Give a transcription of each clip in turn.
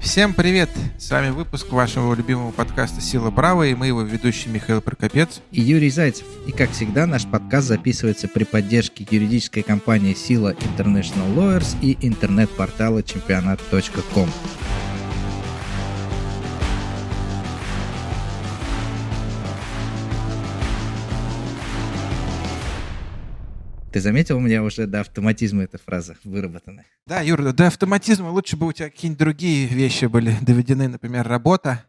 Всем привет! С вами выпуск вашего любимого подкаста «Сила Браво» и мы его ведущий Михаил Прокопец. И Юрий Зайцев. И как всегда, наш подкаст записывается при поддержке юридической компании «Сила International Lawyers» и интернет-портала чемпионат.ком. Ты заметил, у меня уже до автоматизма эта фраза выработана. Да, Юр, до автоматизма лучше бы у тебя какие-нибудь другие вещи были доведены, например, работа.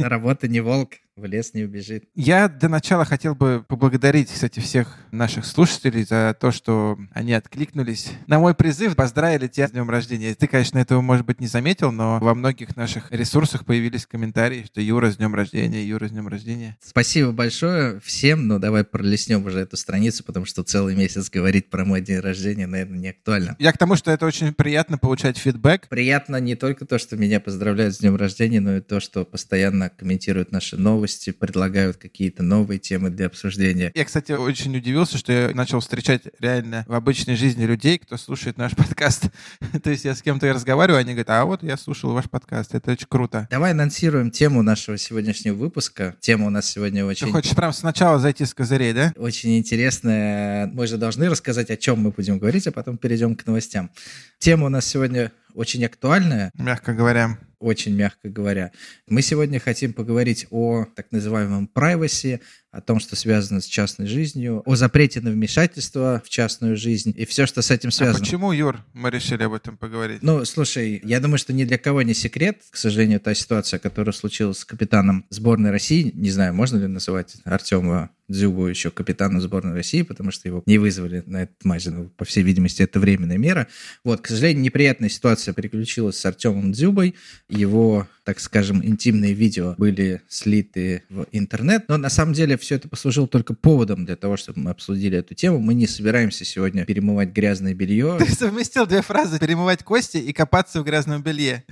Работа не волк в лес не убежит. Я для начала хотел бы поблагодарить, кстати, всех наших слушателей за то, что они откликнулись на мой призыв, поздравили тебя с днем рождения. Ты, конечно, этого, может быть, не заметил, но во многих наших ресурсах появились комментарии, что Юра с днем рождения, Юра с днем рождения. Спасибо большое всем, но давай пролистнем уже эту страницу, потому что целый месяц говорить про мой день рождения, наверное, не актуально. Я к тому, что это очень приятно получать фидбэк. Приятно не только то, что меня поздравляют с днем рождения, но и то, что постоянно комментируют наши новости, новости, предлагают какие-то новые темы для обсуждения. Я, кстати, очень удивился, что я начал встречать реально в обычной жизни людей, кто слушает наш подкаст. То есть я с кем-то разговариваю, они говорят, а вот я слушал ваш подкаст, это очень круто. Давай анонсируем тему нашего сегодняшнего выпуска. Тема у нас сегодня очень... Ты хочешь прям сначала зайти с козырей, да? Очень интересная. Мы же должны рассказать, о чем мы будем говорить, а потом перейдем к новостям. Тема у нас сегодня очень актуальная. Мягко говоря очень мягко говоря. Мы сегодня хотим поговорить о так называемом privacy, о том, что связано с частной жизнью, о запрете на вмешательство в частную жизнь и все, что с этим а связано. А почему, Юр, мы решили об этом поговорить? Ну, слушай, я думаю, что ни для кого не секрет, к сожалению, та ситуация, которая случилась с капитаном сборной России, не знаю, можно ли называть Артема Дзюбу еще капитаном сборной России, потому что его не вызвали на этот матч. Ну, по всей видимости, это временная мера. Вот, к сожалению, неприятная ситуация приключилась с Артемом Дзюбой. Его так скажем, интимные видео были слиты в интернет. Но на самом деле все это послужило только поводом для того, чтобы мы обсудили эту тему. Мы не собираемся сегодня перемывать грязное белье. Ты совместил две фразы «перемывать кости» и «копаться в грязном белье».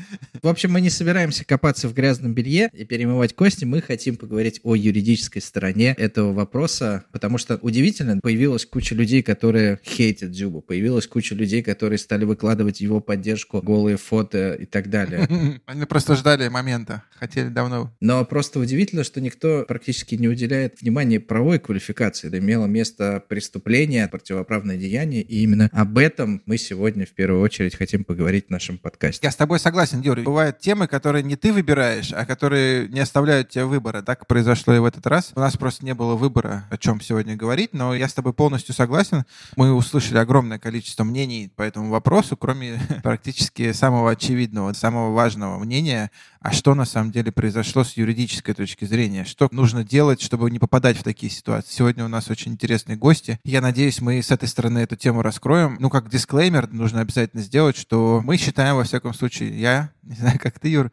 В общем, мы не собираемся копаться в грязном белье и перемывать кости. Мы хотим поговорить о юридической стороне этого вопроса, потому что удивительно, появилась куча людей, которые хейтят Дзюбу, появилась куча людей, которые стали выкладывать его поддержку, голые фото и так далее. Они просто ждали ждали момента, хотели давно. Но просто удивительно, что никто практически не уделяет внимания правовой квалификации. Это имело место преступление, противоправное деяние, и именно об этом мы сегодня в первую очередь хотим поговорить в нашем подкасте. Я с тобой согласен, Юрий. Бывают темы, которые не ты выбираешь, а которые не оставляют тебе выбора. Так произошло и в этот раз. У нас просто не было выбора, о чем сегодня говорить, но я с тобой полностью согласен. Мы услышали огромное количество мнений по этому вопросу, кроме практически самого очевидного, самого важного мнения а что на самом деле произошло с юридической точки зрения, что нужно делать, чтобы не попадать в такие ситуации. Сегодня у нас очень интересные гости. Я надеюсь, мы с этой стороны эту тему раскроем. Ну, как дисклеймер нужно обязательно сделать, что мы считаем, во всяком случае, я, не знаю, как ты, Юр,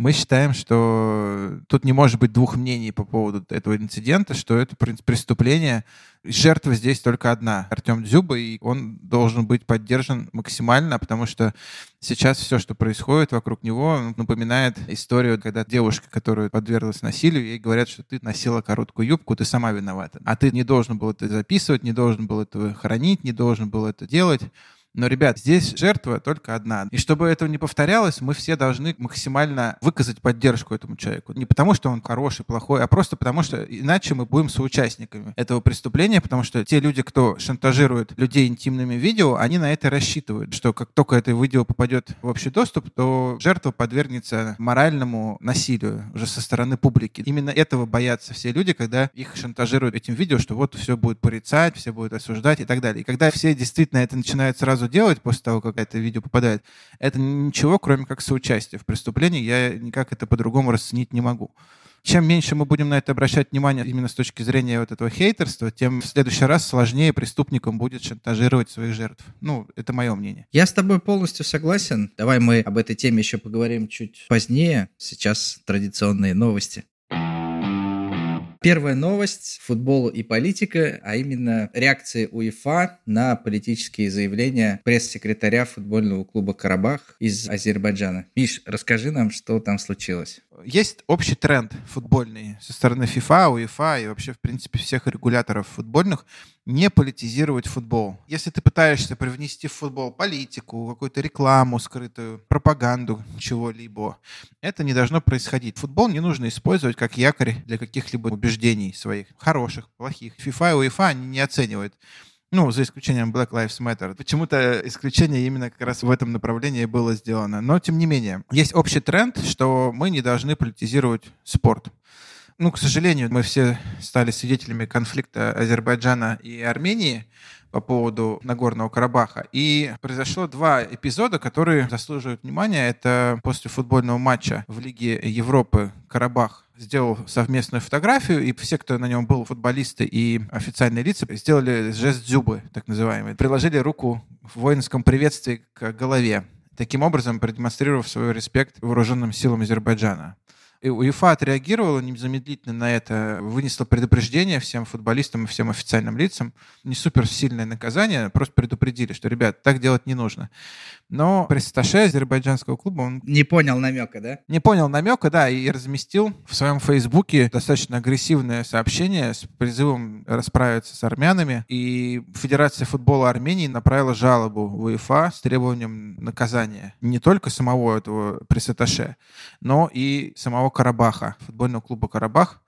мы считаем, что тут не может быть двух мнений по поводу этого инцидента, что это преступление. Жертва здесь только одна. Артем Дзюба, и он должен быть поддержан максимально, потому что сейчас все, что происходит вокруг него, напоминает историю, когда девушка, которая подверглась насилию, ей говорят, что ты носила короткую юбку, ты сама виновата. А ты не должен был это записывать, не должен был это хранить, не должен был это делать. Но, ребят, здесь жертва только одна. И чтобы этого не повторялось, мы все должны максимально выказать поддержку этому человеку. Не потому, что он хороший, плохой, а просто потому, что иначе мы будем соучастниками этого преступления, потому что те люди, кто шантажирует людей интимными видео, они на это рассчитывают, что как только это видео попадет в общий доступ, то жертва подвергнется моральному насилию уже со стороны публики. Именно этого боятся все люди, когда их шантажируют этим видео, что вот все будет порицать, все будут осуждать и так далее. И когда все действительно это начинают сразу сразу делать после того, как это видео попадает, это ничего, кроме как соучастие в преступлении. Я никак это по-другому расценить не могу. Чем меньше мы будем на это обращать внимание именно с точки зрения вот этого хейтерства, тем в следующий раз сложнее преступникам будет шантажировать своих жертв. Ну, это мое мнение. Я с тобой полностью согласен. Давай мы об этой теме еще поговорим чуть позднее. Сейчас традиционные новости. Первая новость – футбол и политика, а именно реакция УЕФА на политические заявления пресс-секретаря футбольного клуба «Карабах» из Азербайджана. Миш, расскажи нам, что там случилось. Есть общий тренд футбольный со стороны FIFA, UEFA и вообще, в принципе, всех регуляторов футбольных не политизировать футбол. Если ты пытаешься привнести в футбол политику, какую-то рекламу скрытую, пропаганду чего-либо, это не должно происходить. Футбол не нужно использовать как якорь для каких-либо убеждений своих, хороших, плохих. FIFA и они не оценивают ну, за исключением Black Lives Matter. Почему-то исключение именно как раз в этом направлении было сделано. Но, тем не менее, есть общий тренд, что мы не должны политизировать спорт. Ну, к сожалению, мы все стали свидетелями конфликта Азербайджана и Армении по поводу Нагорного Карабаха. И произошло два эпизода, которые заслуживают внимания. Это после футбольного матча в Лиге Европы Карабах сделал совместную фотографию, и все, кто на нем был, футболисты и официальные лица, сделали жест зубы, так называемый. Приложили руку в воинском приветствии к голове, таким образом продемонстрировав свой респект вооруженным силам Азербайджана. И УЕФА отреагировала незамедлительно на это, вынесла предупреждение всем футболистам и всем официальным лицам. Не супер сильное наказание, просто предупредили, что, ребят, так делать не нужно. Но пресс-атташе азербайджанского клуба, он... Не понял намека, да? Не понял намека, да, и разместил в своем фейсбуке достаточно агрессивное сообщение с призывом расправиться с армянами. И Федерация футбола Армении направила жалобу в УЕФА с требованием наказания не только самого этого пресс-атташе, но и самого Карабаха, футбольного клуба Карабах,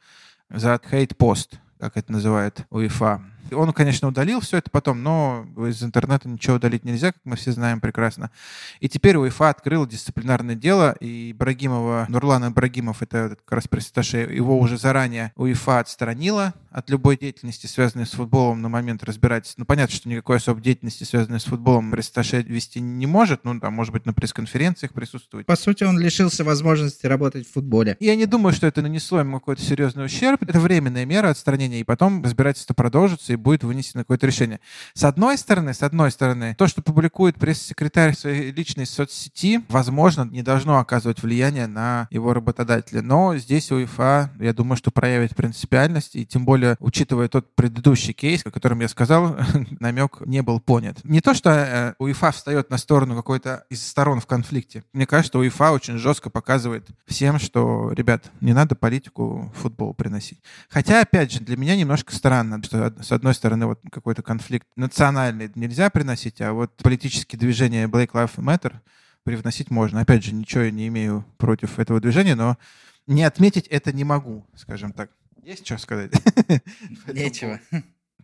за хейт-пост, как это называет УЕФА. Он, конечно, удалил все это потом, но из интернета ничего удалить нельзя, как мы все знаем прекрасно. И теперь УЕФА открыл дисциплинарное дело, и Ибрагимова, Нурлан Ибрагимов, это как раз пресс его уже заранее УЕФА отстранила от любой деятельности, связанной с футболом на момент разбирательства. Ну, понятно, что никакой особой деятельности, связанной с футболом, пресс вести не может, ну, там, может быть, на пресс-конференциях присутствовать. По сути, он лишился возможности работать в футболе. Я не думаю, что это нанесло ему какой-то серьезный ущерб. Это временная мера отстранения, и потом разбирательство продолжится, и будет вынесено какое-то решение. С одной стороны, с одной стороны, то, что публикует пресс-секретарь в своей личной соцсети, возможно, не должно оказывать влияние на его работодателя. Но здесь УЕФА, я думаю, что проявит принципиальность, и тем более, учитывая тот предыдущий кейс, о котором я сказал, намек не был понят. Не то, что э, УЕФА встает на сторону какой-то из сторон в конфликте. Мне кажется, УЕФА очень жестко показывает всем, что, ребят, не надо политику в футбол приносить. Хотя, опять же, для меня немножко странно, что с одной стороны вот какой-то конфликт национальный нельзя приносить, а вот политические движения Black Lives Matter привносить можно. Опять же, ничего я не имею против этого движения, но не отметить это не могу, скажем так. Есть что сказать? Нечего.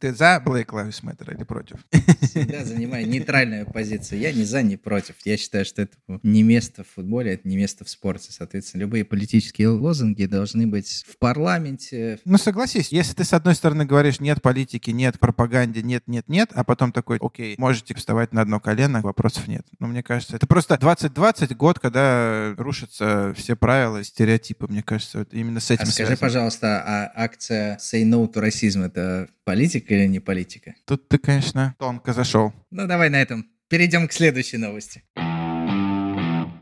Ты за Black Lives Matter или против? Всегда занимаю нейтральную позицию. Я не за, не против. Я считаю, что это не место в футболе, это не место в спорте. Соответственно, любые политические лозунги должны быть в парламенте. Ну, согласись, если ты, с одной стороны, говоришь нет политики, нет пропаганде, нет, нет, нет, а потом такой, окей, можете вставать на одно колено, вопросов нет. Но мне кажется, это просто 2020 год, когда рушатся все правила, стереотипы. Мне кажется, вот именно с этим А скажи, связано. пожалуйста, а акция Say No to Racism это политика или не политика? Тут ты, конечно, тонко зашел. Ну, давай на этом перейдем к следующей новости.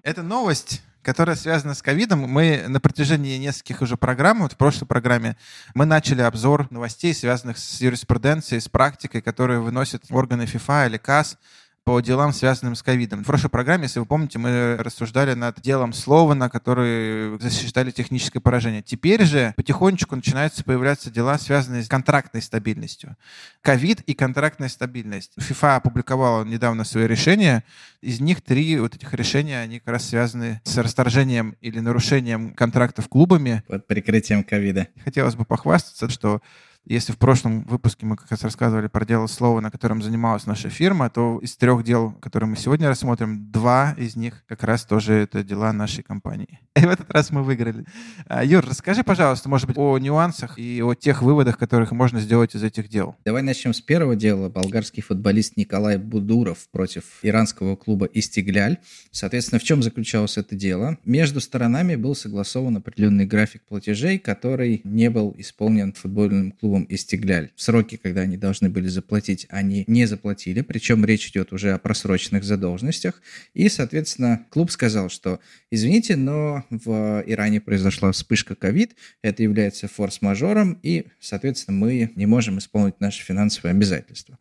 Это новость, которая связана с ковидом. Мы на протяжении нескольких уже программ, вот в прошлой программе, мы начали обзор новостей, связанных с юриспруденцией, с практикой, которую выносят органы ФИФА или КАС по делам, связанным с ковидом. В прошлой программе, если вы помните, мы рассуждали над делом Слована, который засчитали техническое поражение. Теперь же потихонечку начинаются появляться дела, связанные с контрактной стабильностью. Ковид и контрактная стабильность. ФИФА опубликовала недавно свои решения. Из них три вот этих решения, они как раз связаны с расторжением или нарушением контрактов клубами. Под прикрытием ковида. Хотелось бы похвастаться, что если в прошлом выпуске мы как раз рассказывали про дело слова, на котором занималась наша фирма, то из трех дел, которые мы сегодня рассмотрим, два из них как раз тоже это дела нашей компании. И в этот раз мы выиграли. А, Юр, расскажи, пожалуйста, может быть, о нюансах и о тех выводах, которых можно сделать из этих дел. Давай начнем с первого дела. Болгарский футболист Николай Будуров против иранского клуба «Истигляль». Соответственно, в чем заключалось это дело? Между сторонами был согласован определенный график платежей, который не был исполнен футбольным клубом «Истигляль». В сроки, когда они должны были заплатить, они не заплатили, причем речь идет уже о просроченных задолженностях. И, соответственно, клуб сказал, что извините, но в Иране произошла вспышка ковид, это является форс-мажором, и, соответственно, мы не можем исполнить наши финансовые обязательства.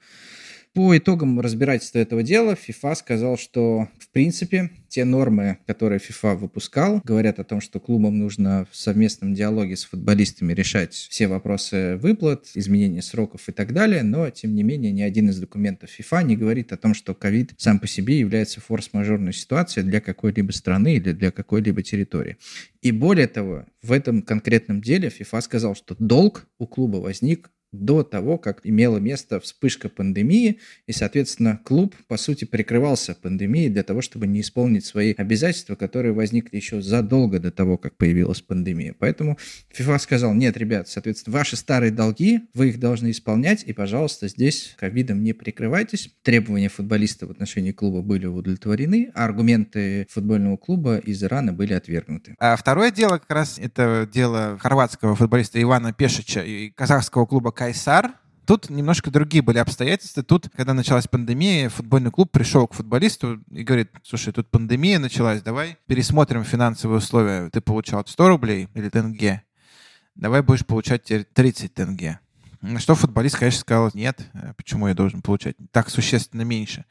По итогам разбирательства этого дела FIFA сказал, что в принципе те нормы, которые FIFA выпускал, говорят о том, что клубам нужно в совместном диалоге с футболистами решать все вопросы выплат, изменения сроков и так далее, но тем не менее ни один из документов FIFA не говорит о том, что ковид сам по себе является форс-мажорной ситуацией для какой-либо страны или для какой-либо территории. И более того, в этом конкретном деле FIFA сказал, что долг у клуба возник до того, как имела место вспышка пандемии, и, соответственно, клуб, по сути, прикрывался пандемией для того, чтобы не исполнить свои обязательства, которые возникли еще задолго до того, как появилась пандемия. Поэтому FIFA сказал, нет, ребят, соответственно, ваши старые долги, вы их должны исполнять, и, пожалуйста, здесь ковидом не прикрывайтесь. Требования футболиста в отношении клуба были удовлетворены, а аргументы футбольного клуба из Ирана были отвергнуты. А второе дело как раз это дело хорватского футболиста Ивана Пешича и казахского клуба Кайсар. Тут немножко другие были обстоятельства. Тут, когда началась пандемия, футбольный клуб пришел к футболисту и говорит, слушай, тут пандемия началась, давай пересмотрим финансовые условия. Ты получал 100 рублей или тенге, давай будешь получать теперь 30 тенге. На что футболист, конечно, сказал, нет, почему я должен получать так существенно меньше.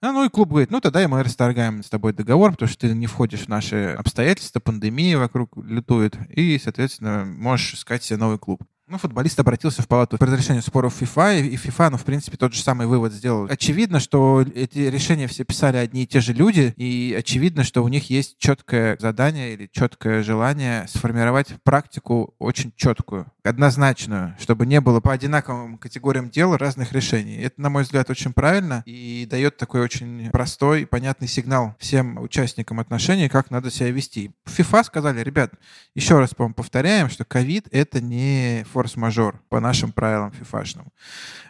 А, ну и клуб говорит, ну тогда мы расторгаем с тобой договор, потому что ты не входишь в наши обстоятельства, пандемия вокруг лютует, и, соответственно, можешь искать себе новый клуб. Ну, футболист обратился в палату по разрешению споров FIFA, и FIFA, ну, в принципе, тот же самый вывод сделал. Очевидно, что эти решения все писали одни и те же люди, и очевидно, что у них есть четкое задание или четкое желание сформировать практику очень четкую, однозначную, чтобы не было по одинаковым категориям дел разных решений. Это, на мой взгляд, очень правильно и дает такой очень простой и понятный сигнал всем участникам отношений, как надо себя вести. FIFA сказали, ребят, еще раз, по-моему, повторяем, что ковид — это не форс-мажор по нашим правилам фифашным.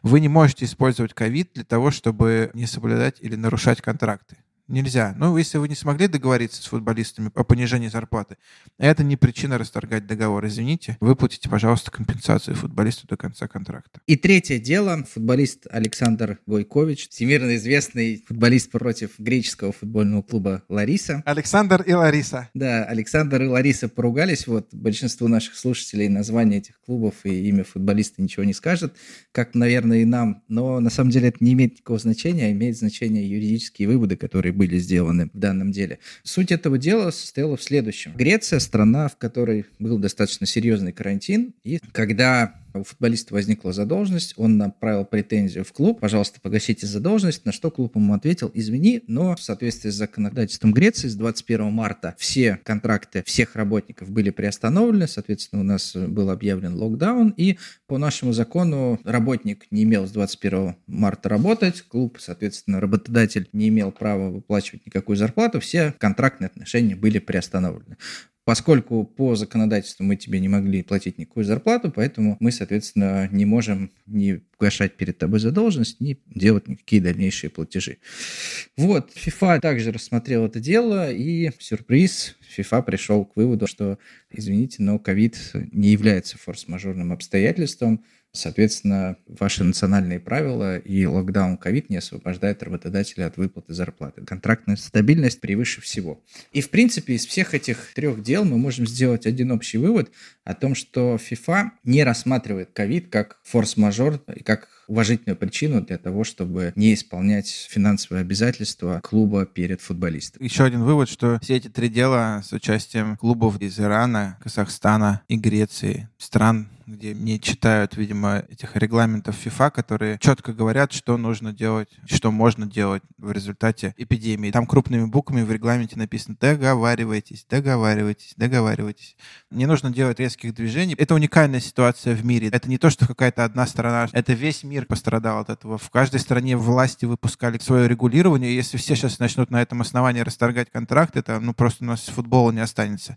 Вы не можете использовать ковид для того, чтобы не соблюдать или нарушать контракты. Нельзя. Ну, если вы не смогли договориться с футболистами о понижении зарплаты, это не причина расторгать договор. Извините, выплатите, пожалуйста, компенсацию футболисту до конца контракта. И третье дело. Футболист Александр Гойкович, всемирно известный футболист против греческого футбольного клуба Лариса. Александр и Лариса. Да, Александр и Лариса поругались. Вот большинству наших слушателей название этих клубов и имя футболиста ничего не скажет, как, наверное, и нам. Но на самом деле это не имеет никакого значения, а имеет значение юридические выводы, которые были сделаны в данном деле. Суть этого дела состояла в следующем. Греция – страна, в которой был достаточно серьезный карантин, и когда у футболиста возникла задолженность, он направил претензию в клуб, пожалуйста, погасите задолженность, на что клуб ему ответил, извини, но в соответствии с законодательством Греции с 21 марта все контракты всех работников были приостановлены, соответственно, у нас был объявлен локдаун, и по нашему закону работник не имел с 21 марта работать, клуб, соответственно, работодатель не имел права выплачивать никакую зарплату, все контрактные отношения были приостановлены. Поскольку по законодательству мы тебе не могли платить никакую зарплату, поэтому мы, соответственно, не можем ни погашать перед тобой задолженность, ни делать никакие дальнейшие платежи. Вот, FIFA также рассмотрел это дело, и сюрприз, FIFA пришел к выводу, что, извините, но ковид не является форс-мажорным обстоятельством, Соответственно, ваши национальные правила и локдаун ковид не освобождает работодателя от выплаты зарплаты. Контрактная стабильность превыше всего. И, в принципе, из всех этих трех дел мы можем сделать один общий вывод о том, что FIFA не рассматривает ковид как форс-мажор и как уважительную причину для того, чтобы не исполнять финансовые обязательства клуба перед футболистом. Еще один вывод, что все эти три дела с участием клубов из Ирана, Казахстана и Греции, стран, где не читают, видимо, этих регламентов FIFA, которые четко говорят, что нужно делать, что можно делать в результате эпидемии. Там крупными буквами в регламенте написано «договаривайтесь, договаривайтесь, договаривайтесь». Не нужно делать резких движений. Это уникальная ситуация в мире. Это не то, что какая-то одна страна, это весь мир пострадал от этого. В каждой стране власти выпускали свое регулирование. Если все сейчас начнут на этом основании расторгать контракт, это ну просто у нас футбола не останется.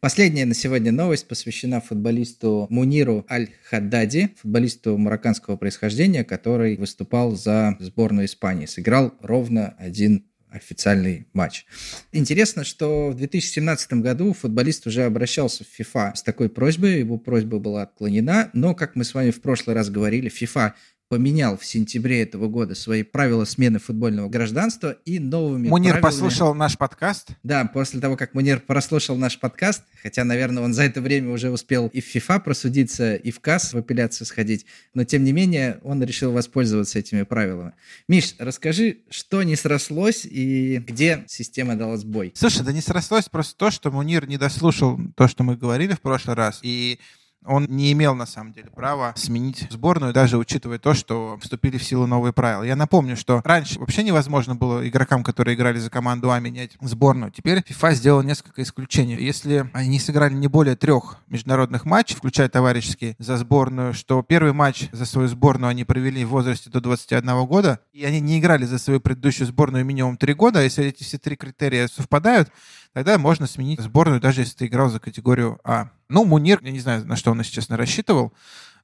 Последняя на сегодня новость посвящена футболисту Муниру Аль-Хаддади, футболисту марокканского происхождения, который выступал за сборную Испании. Сыграл ровно один официальный матч. Интересно, что в 2017 году футболист уже обращался в FIFA с такой просьбой, его просьба была отклонена, но, как мы с вами в прошлый раз говорили, FIFA поменял в сентябре этого года свои правила смены футбольного гражданства и новыми Мунир правилами... послушал наш подкаст. Да, после того, как Мунир прослушал наш подкаст, хотя, наверное, он за это время уже успел и в FIFA просудиться, и в КАС в апелляцию сходить, но, тем не менее, он решил воспользоваться этими правилами. Миш, расскажи, что не срослось и где система дала сбой? Слушай, да не срослось просто то, что Мунир не дослушал то, что мы говорили в прошлый раз, и он не имел, на самом деле, права сменить сборную, даже учитывая то, что вступили в силу новые правила. Я напомню, что раньше вообще невозможно было игрокам, которые играли за команду А, менять сборную. Теперь FIFA сделала несколько исключений. Если они сыграли не более трех международных матчей, включая товарищеские, за сборную, что первый матч за свою сборную они провели в возрасте до 21 года, и они не играли за свою предыдущую сборную минимум три года, а если эти все три критерия совпадают, тогда можно сменить сборную, даже если ты играл за категорию А. Ну, Мунир, я не знаю, на что он, если честно, рассчитывал,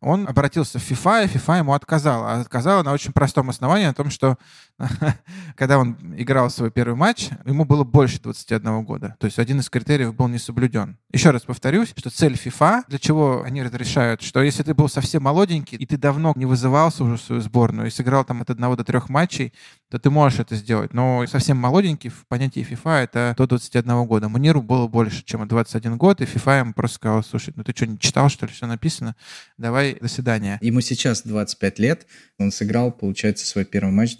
он обратился в FIFA, и FIFA ему отказала. А отказала на очень простом основании, о том, что когда он играл свой первый матч, ему было больше 21 года. То есть один из критериев был не соблюден. Еще раз повторюсь, что цель FIFA, для чего они разрешают, что если ты был совсем молоденький, и ты давно не вызывался уже в свою сборную, и сыграл там от одного до трех матчей, то ты можешь это сделать. Но совсем молоденький в понятии FIFA это до 21 года. Муниру было больше, чем 21 год, и FIFA ему просто сказал, слушай, ну ты что, не читал, что ли, все написано? Давай до свидания. Ему сейчас 25 лет, он сыграл, получается, свой первый матч в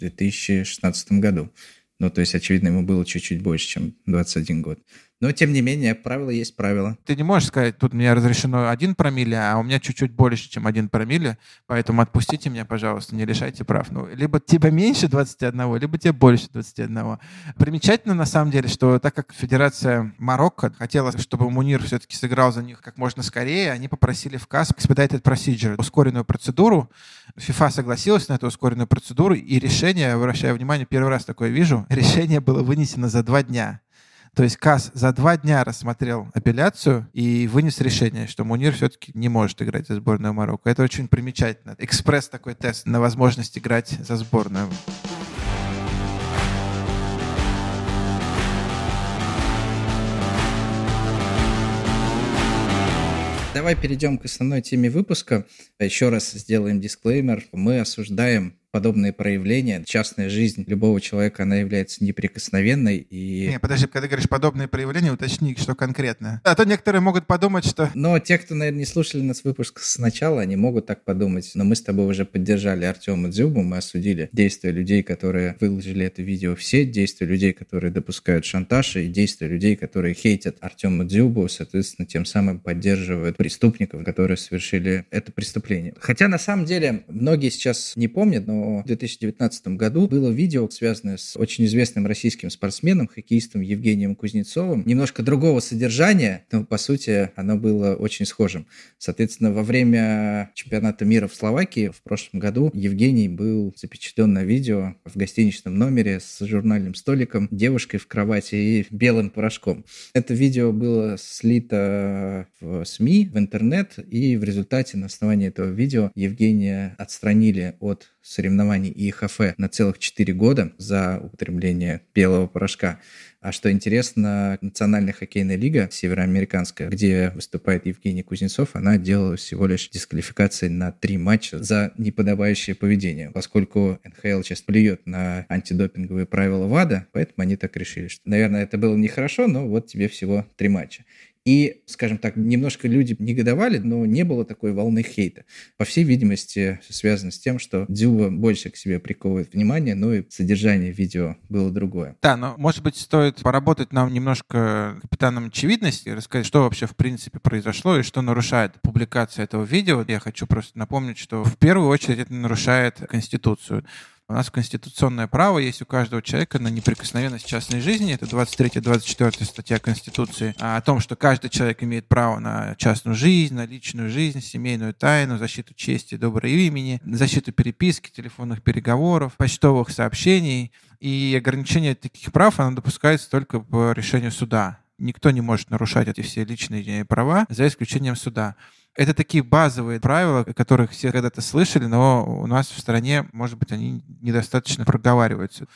2016 году. Ну, то есть, очевидно, ему было чуть-чуть больше, чем 21 год. Но, тем не менее, правило есть правило. Ты не можешь сказать, тут мне разрешено один промилле, а у меня чуть-чуть больше, чем один промилле, поэтому отпустите меня, пожалуйста, не лишайте прав. Ну, либо тебе меньше 21, либо тебе больше 21. Примечательно, на самом деле, что так как Федерация Марокко хотела, чтобы Мунир все-таки сыграл за них как можно скорее, они попросили в КАС expedited procedure, ускоренную процедуру. ФИФА согласилась на эту ускоренную процедуру, и решение, обращаю внимание, первый раз такое вижу, решение было вынесено за два дня. То есть КАС за два дня рассмотрел апелляцию и вынес решение, что Мунир все-таки не может играть за сборную Марокко. Это очень примечательно. Экспресс такой тест на возможность играть за сборную. Давай перейдем к основной теме выпуска. Еще раз сделаем дисклеймер. Мы осуждаем подобные проявления. Частная жизнь любого человека, она является неприкосновенной. И... Не, подожди, когда говоришь подобные проявления, уточни, что конкретно. А то некоторые могут подумать, что... Но те, кто, наверное, не слушали нас выпуск сначала, они могут так подумать. Но мы с тобой уже поддержали Артема Дзюбу, мы осудили действия людей, которые выложили это видео в сеть, действия людей, которые допускают шантаж, и действия людей, которые хейтят Артема Дзюбу, соответственно, тем самым поддерживают преступников, которые совершили это преступление. Хотя, на самом деле, многие сейчас не помнят, но в 2019 году было видео, связанное с очень известным российским спортсменом, хоккеистом Евгением Кузнецовым. Немножко другого содержания, но, по сути, оно было очень схожим. Соответственно, во время чемпионата мира в Словакии в прошлом году Евгений был запечатлен на видео в гостиничном номере с журнальным столиком, девушкой в кровати и белым порошком. Это видео было слито в СМИ, в интернет, и в результате на основании этого видео Евгения отстранили от соревнований ИХФ на целых 4 года за употребление белого порошка. А что интересно, Национальная хоккейная лига североамериканская, где выступает Евгений Кузнецов, она делала всего лишь дисквалификации на три матча за неподобающее поведение. Поскольку НХЛ сейчас плюет на антидопинговые правила ВАДА, поэтому они так решили, что, наверное, это было нехорошо, но вот тебе всего три матча. И, скажем так, немножко люди негодовали, но не было такой волны хейта. По всей видимости, связано с тем, что Дзюба больше к себе приковывает внимание, но и содержание видео было другое. Да, но, может быть, стоит поработать нам немножко капитаном очевидности, рассказать, что вообще в принципе произошло и что нарушает публикация этого видео. Я хочу просто напомнить, что в первую очередь это нарушает Конституцию. У нас конституционное право есть у каждого человека на неприкосновенность частной жизни. Это 23-24 статья Конституции о том, что каждый человек имеет право на частную жизнь, на личную жизнь, семейную тайну, защиту чести, доброго имени, защиту переписки, телефонных переговоров, почтовых сообщений. И ограничение таких прав, оно допускается только по решению суда. Никто не может нарушать эти все личные права, за исключением суда. Это такие базовые правила, о которых все когда-то слышали, но у нас в стране, может быть, они недостаточно проговариваются.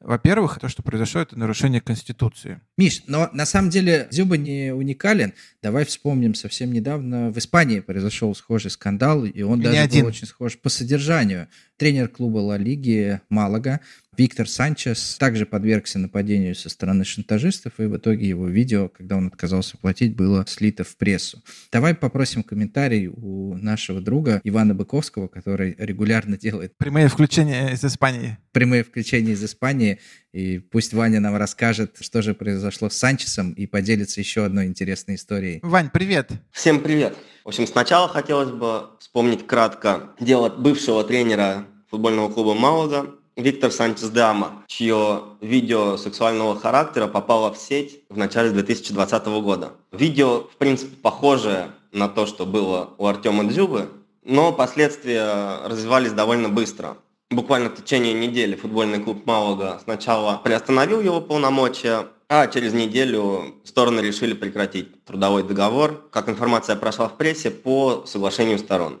Во-первых, то, что произошло, это нарушение Конституции. Миш, но на самом деле Дзюба не уникален. Давай вспомним, совсем недавно в Испании произошел схожий скандал, и он и даже был очень схож по содержанию. Тренер клуба Ла Лиги Малага Виктор Санчес также подвергся нападению со стороны шантажистов, и в итоге его видео, когда он отказался платить, было слито в прессу. Давай попросим комментарий у нашего друга Ивана Быковского, который регулярно делает... Прямые включения из Испании. Прямые включения из Испании. И пусть Ваня нам расскажет, что же произошло с Санчесом, и поделится еще одной интересной историей. Вань, привет! Всем привет! В общем, сначала хотелось бы вспомнить кратко дело бывшего тренера футбольного клуба Малага Виктор Санчес Дама, чье видео сексуального характера попало в сеть в начале 2020 года. Видео, в принципе, похожее на то, что было у Артема Дзюбы, но последствия развивались довольно быстро. Буквально в течение недели футбольный клуб Малага сначала приостановил его полномочия, а через неделю стороны решили прекратить трудовой договор, как информация прошла в прессе, по соглашению сторон.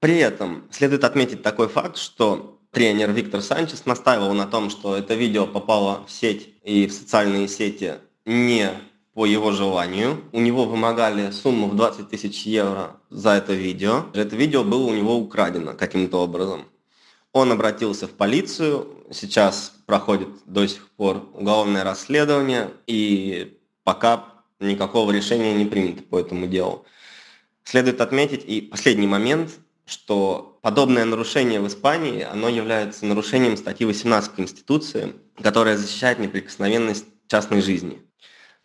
При этом следует отметить такой факт, что тренер Виктор Санчес настаивал на том, что это видео попало в сеть и в социальные сети не по его желанию. У него вымогали сумму в 20 тысяч евро за это видео. Это видео было у него украдено каким-то образом. Он обратился в полицию, сейчас проходит до сих пор уголовное расследование, и пока никакого решения не принято по этому делу. Следует отметить и последний момент, что подобное нарушение в Испании, оно является нарушением статьи 18 Конституции, которая защищает неприкосновенность частной жизни.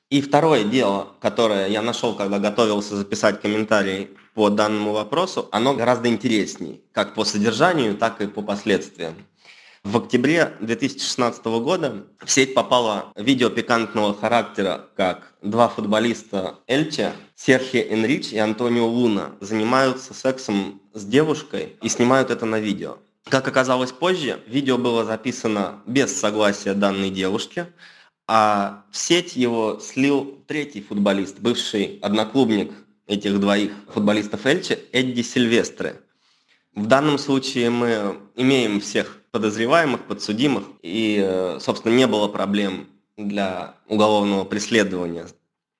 И второе дело, которое я нашел, когда готовился записать комментарий по данному вопросу, оно гораздо интереснее, как по содержанию, так и по последствиям. В октябре 2016 года в сеть попало видео пикантного характера, как два футболиста Эльче, Серхи Энрич и Антонио Луна, занимаются сексом с девушкой и снимают это на видео. Как оказалось позже, видео было записано без согласия данной девушки, а в сеть его слил третий футболист, бывший одноклубник этих двоих футболистов Эльче, Эдди Сильвестре. В данном случае мы имеем всех подозреваемых, подсудимых, и, э, собственно, не было проблем для уголовного преследования.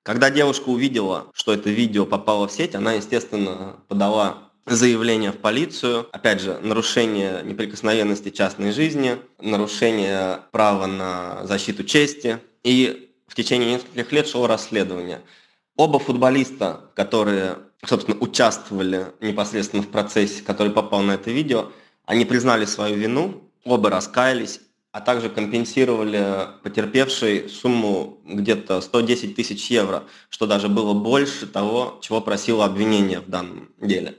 Когда девушка увидела, что это видео попало в сеть, она, естественно, подала заявление в полицию. Опять же, нарушение неприкосновенности частной жизни, нарушение права на защиту чести. И в течение нескольких лет шло расследование. Оба футболиста, которые, собственно, участвовали непосредственно в процессе, который попал на это видео, они признали свою вину, оба раскаялись, а также компенсировали потерпевшей сумму где-то 110 тысяч евро, что даже было больше того, чего просило обвинение в данном деле.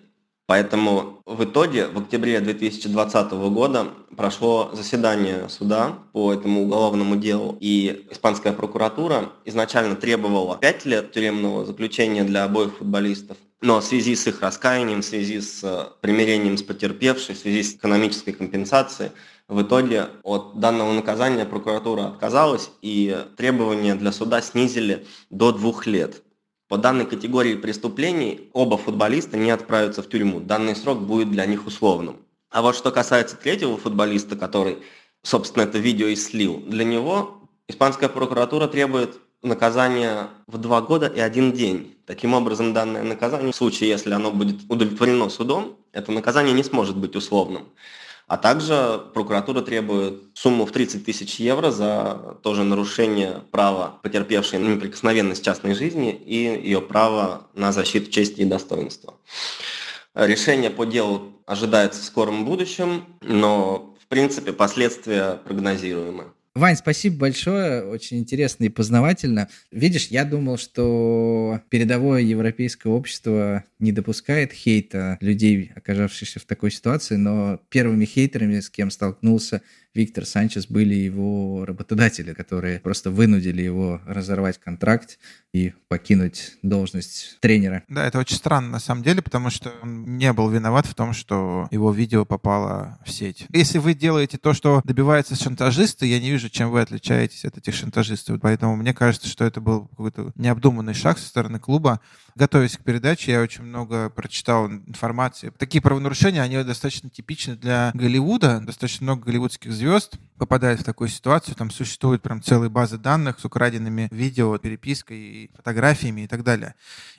Поэтому в итоге в октябре 2020 года прошло заседание суда по этому уголовному делу, и испанская прокуратура изначально требовала 5 лет тюремного заключения для обоих футболистов, но в связи с их раскаянием, в связи с примирением с потерпевшей, в связи с экономической компенсацией, в итоге от данного наказания прокуратура отказалась, и требования для суда снизили до двух лет. По данной категории преступлений оба футболиста не отправятся в тюрьму. Данный срок будет для них условным. А вот что касается третьего футболиста, который, собственно, это видео и слил, для него испанская прокуратура требует наказание в два года и один день. Таким образом, данное наказание, в случае, если оно будет удовлетворено судом, это наказание не сможет быть условным. А также прокуратура требует сумму в 30 тысяч евро за тоже нарушение права потерпевшей на неприкосновенность частной жизни и ее право на защиту чести и достоинства. Решение по делу ожидается в скором будущем, но в принципе последствия прогнозируемы. Вань, спасибо большое, очень интересно и познавательно. Видишь, я думал, что передовое европейское общество не допускает хейта людей, оказавшихся в такой ситуации, но первыми хейтерами, с кем столкнулся Виктор Санчес были его работодатели, которые просто вынудили его разорвать контракт и покинуть должность тренера. Да, это очень странно на самом деле, потому что он не был виноват в том, что его видео попало в сеть. Если вы делаете то, что добиваются шантажисты, я не вижу, чем вы отличаетесь от этих шантажистов. Поэтому мне кажется, что это был какой-то необдуманный шаг со стороны клуба. Готовясь к передаче, я очень много прочитал информации. Такие правонарушения, они достаточно типичны для Голливуда. Достаточно много голливудских звезд попадает в такую ситуацию, там существуют прям целые базы данных с украденными видео, перепиской, фотографиями и так далее.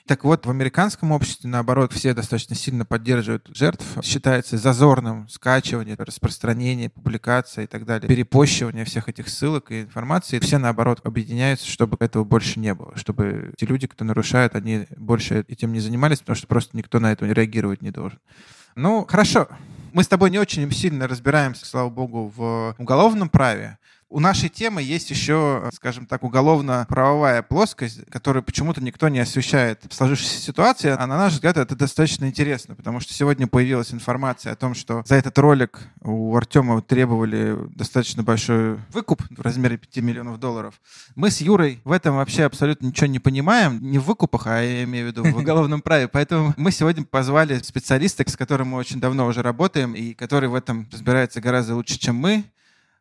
Так вот, в американском обществе, наоборот, все достаточно сильно поддерживают жертв. Считается зазорным скачивание, распространение, публикация и так далее, перепощивание всех этих ссылок и информации. Все, наоборот, объединяются, чтобы этого больше не было, чтобы те люди, кто нарушает, они больше этим не занимались, потому что просто никто на это реагировать не должен. Ну, хорошо. Мы с тобой не очень сильно разбираемся, слава богу, в уголовном праве. У нашей темы есть еще, скажем так, уголовно-правовая плоскость, которую почему-то никто не освещает в сложившейся ситуации. А на наш взгляд это достаточно интересно, потому что сегодня появилась информация о том, что за этот ролик у Артема требовали достаточно большой выкуп в размере 5 миллионов долларов. Мы с Юрой в этом вообще абсолютно ничего не понимаем, не в выкупах, а я имею в виду в уголовном праве. Поэтому мы сегодня позвали специалиста, с которым мы очень давно уже работаем, и который в этом разбирается гораздо лучше, чем мы.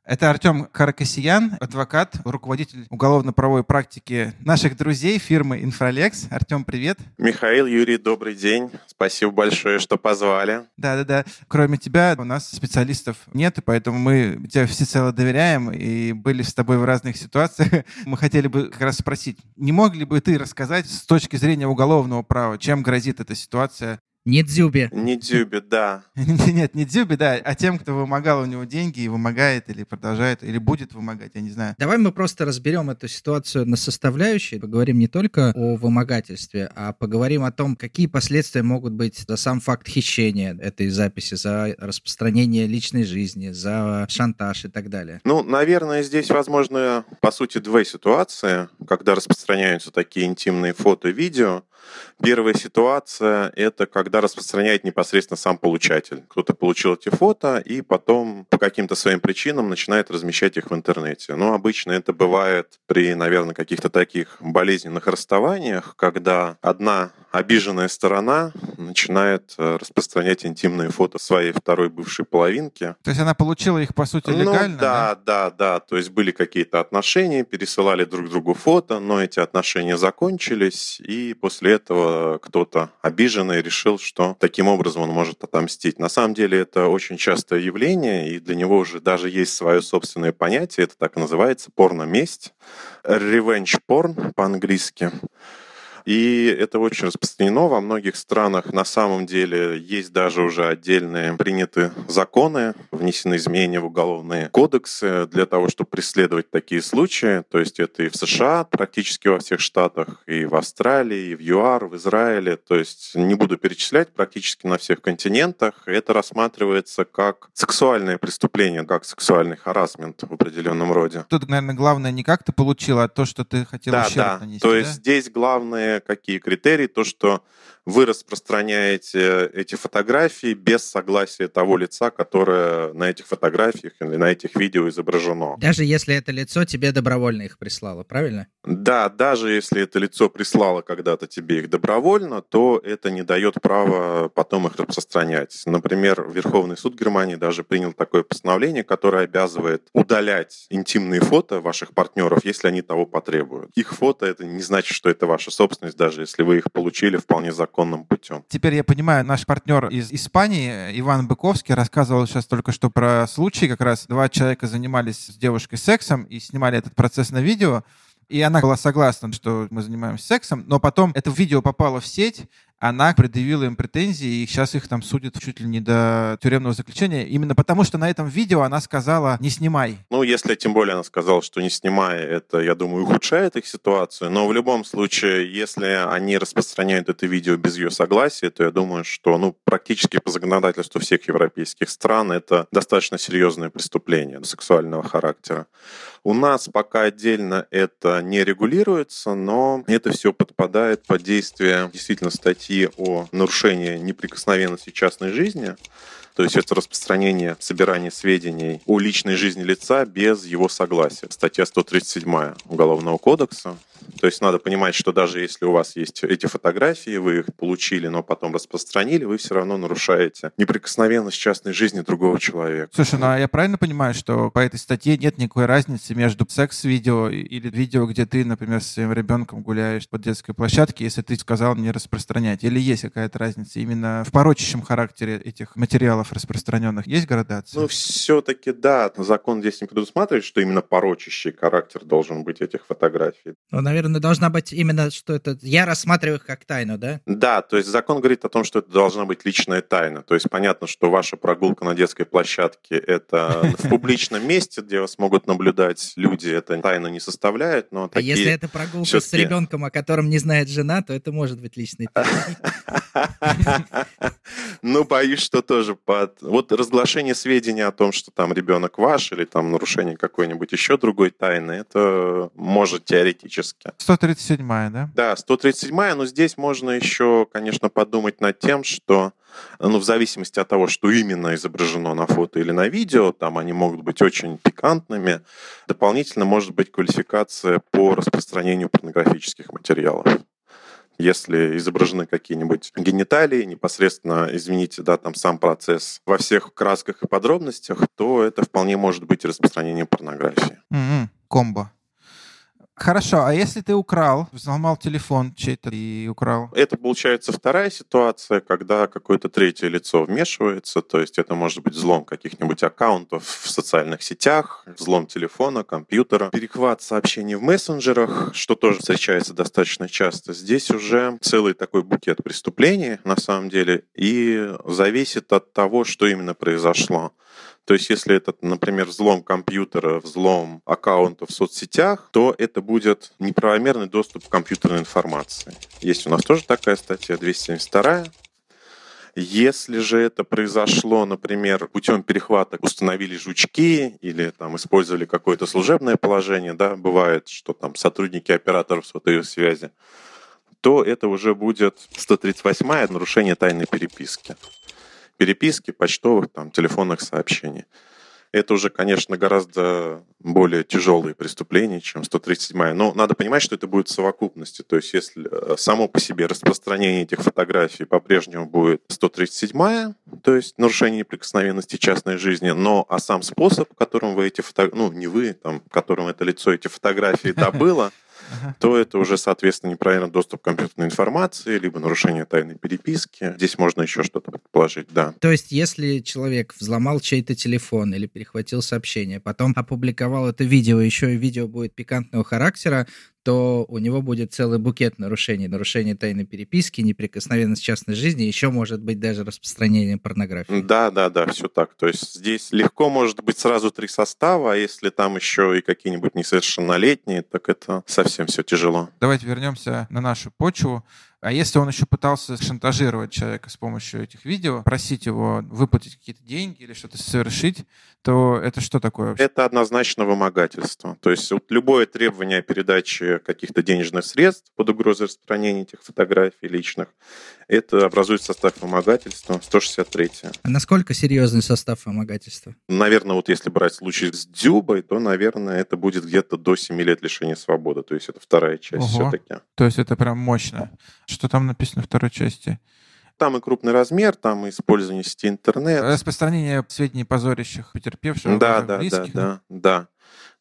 Это Артем Каракасиян, адвокат, руководитель уголовно-правовой практики наших друзей фирмы Инфралекс. Артем, привет. Михаил, Юрий, добрый день. Спасибо большое, что позвали. Да-да-да. Кроме тебя у нас специалистов нет, и поэтому мы тебе всецело доверяем и были с тобой в разных ситуациях. Мы хотели бы как раз спросить, не мог ли бы ты рассказать с точки зрения уголовного права, чем грозит эта ситуация не Дзюбе. Не Дзюбе, да. Нет, не Дзюбе, да, а тем, кто вымогал у него деньги и вымогает или продолжает, или будет вымогать, я не знаю. Давай мы просто разберем эту ситуацию на составляющие, поговорим не только о вымогательстве, а поговорим о том, какие последствия могут быть за сам факт хищения этой записи, за распространение личной жизни, за шантаж и так далее. Ну, наверное, здесь возможно, по сути, две ситуации, когда распространяются такие интимные фото и видео. Первая ситуация – это когда распространяет непосредственно сам получатель. Кто-то получил эти фото и потом по каким-то своим причинам начинает размещать их в интернете. Но обычно это бывает при, наверное, каких-то таких болезненных расставаниях, когда одна обиженная сторона начинает э, распространять интимные фото своей второй бывшей половинки. То есть она получила их, по сути, ну легально? Ну, да, да, да, да. То есть были какие-то отношения, пересылали друг другу фото, но эти отношения закончились, и после этого кто-то обиженный решил, что таким образом он может отомстить. На самом деле это очень частое явление, и для него уже даже есть свое собственное понятие, это так и называется порно-месть, revenge porn по-английски. И это очень распространено во многих странах. На самом деле есть даже уже отдельные приняты законы, внесены изменения в уголовные кодексы для того, чтобы преследовать такие случаи. То есть это и в США, практически во всех штатах, и в Австралии, и в ЮАР, в Израиле. То есть не буду перечислять, практически на всех континентах. Это рассматривается как сексуальное преступление, как сексуальный харасмент в определенном роде. Тут, наверное, главное не как ты получил, а то, что ты хотел да, ущерб да. нанести. То да? есть здесь главное какие критерии, то, что вы распространяете эти фотографии без согласия того лица, которое на этих фотографиях или на этих видео изображено. Даже если это лицо тебе добровольно их прислало, правильно? Да, даже если это лицо прислало когда-то тебе их добровольно, то это не дает права потом их распространять. Например, Верховный суд Германии даже принял такое постановление, которое обязывает удалять интимные фото ваших партнеров, если они того потребуют. Их фото это не значит, что это ваша собственность, даже если вы их получили вполне законно законным путем. Теперь я понимаю, наш партнер из Испании, Иван Быковский, рассказывал сейчас только что про случай, как раз два человека занимались с девушкой сексом и снимали этот процесс на видео. И она была согласна, что мы занимаемся сексом, но потом это видео попало в сеть, она предъявила им претензии, и сейчас их там судят чуть ли не до тюремного заключения, именно потому что на этом видео она сказала «не снимай». Ну, если тем более она сказала, что не снимай, это, я думаю, ухудшает их ситуацию, но в любом случае, если они распространяют это видео без ее согласия, то я думаю, что, ну, практически по законодательству всех европейских стран это достаточно серьезное преступление сексуального характера. У нас пока отдельно это не регулируется, но это все подпадает под действие действительно статьи о нарушении неприкосновенности частной жизни. То есть это распространение, собирание сведений о личной жизни лица без его согласия. Статья 137 Уголовного кодекса. То есть надо понимать, что даже если у вас есть эти фотографии, вы их получили, но потом распространили, вы все равно нарушаете неприкосновенность частной жизни другого человека. Слушай, ну а я правильно понимаю, что по этой статье нет никакой разницы между секс-видео или видео, где ты, например, с своим ребенком гуляешь по детской площадке, если ты сказал не распространять? Или есть какая-то разница именно в порочащем характере этих материалов? Материалов распространенных есть градация? Ну, все-таки да, закон здесь не предусматривает, что именно порочащий характер должен быть этих фотографий. Ну, наверное, должна быть именно, что это... Я рассматриваю их как тайну, да? Да, то есть закон говорит о том, что это должна быть личная тайна. То есть понятно, что ваша прогулка на детской площадке — это в публичном месте, где вас могут наблюдать люди, это тайну не составляет, но А если это прогулка с ребенком, о котором не знает жена, то это может быть личной тайной. Ну, боюсь, что тоже под... Вот разглашение сведений о том, что там ребенок ваш или там нарушение какой-нибудь еще другой тайны, это может теоретически. 137-я, да? Да, 137-я, но здесь можно еще, конечно, подумать над тем, что ну, в зависимости от того, что именно изображено на фото или на видео, там они могут быть очень пикантными. Дополнительно может быть квалификация по распространению порнографических материалов. Если изображены какие-нибудь гениталии, непосредственно, извините, да, там сам процесс во всех красках и подробностях, то это вполне может быть распространение порнографии. М-м, комбо. Хорошо, а если ты украл, взломал телефон чей-то и украл? Это получается вторая ситуация, когда какое-то третье лицо вмешивается, то есть это может быть взлом каких-нибудь аккаунтов в социальных сетях, взлом телефона, компьютера, перехват сообщений в мессенджерах, что тоже встречается достаточно часто. Здесь уже целый такой букет преступлений на самом деле, и зависит от того, что именно произошло. То есть, если это, например, взлом компьютера, взлом аккаунта в соцсетях, то это будет неправомерный доступ к компьютерной информации. Есть у нас тоже такая статья 272. Если же это произошло, например, путем перехвата установили жучки или там использовали какое-то служебное положение, да, бывает, что там сотрудники операторов сотовой связи, то это уже будет 138-е нарушение тайной переписки переписки, почтовых, там, телефонных сообщений. Это уже, конечно, гораздо более тяжелые преступления, чем 137-я. Но надо понимать, что это будет в совокупности. То есть, если э, само по себе распространение этих фотографий по-прежнему будет 137-я, то есть нарушение неприкосновенности частной жизни, но а сам способ, которым вы эти фотографии, ну, не вы, там, которым это лицо эти фотографии добыло, то это уже, соответственно, неправильный доступ к компьютерной информации, либо нарушение тайной переписки. Здесь можно еще что-то предположить, да. То есть, если человек взломал чей-то телефон или перехватил сообщение, потом опубликовал это видео, еще и видео будет пикантного характера, то у него будет целый букет нарушений. Нарушение тайной переписки, неприкосновенность частной жизни, еще может быть даже распространение порнографии. Да, да, да, все так. То есть здесь легко может быть сразу три состава, а если там еще и какие-нибудь несовершеннолетние, так это совсем все тяжело. Давайте вернемся на нашу почву. А если он еще пытался шантажировать человека с помощью этих видео, просить его выплатить какие-то деньги или что-то совершить, то это что такое вообще? Это однозначно вымогательство. То есть вот любое требование о передаче каких-то денежных средств под угрозой распространения этих фотографий личных, это образует состав вымогательства 163. А насколько серьезный состав вымогательства? Наверное, вот если брать случай с Дзюбой, то, наверное, это будет где-то до 7 лет лишения свободы. То есть это вторая часть Ого. все-таки. То есть это прям мощно. Что там написано в второй части? Там и крупный размер, там и использование сети интернет. Распространение сведений позорящих потерпевших. Да, да, да, да, да.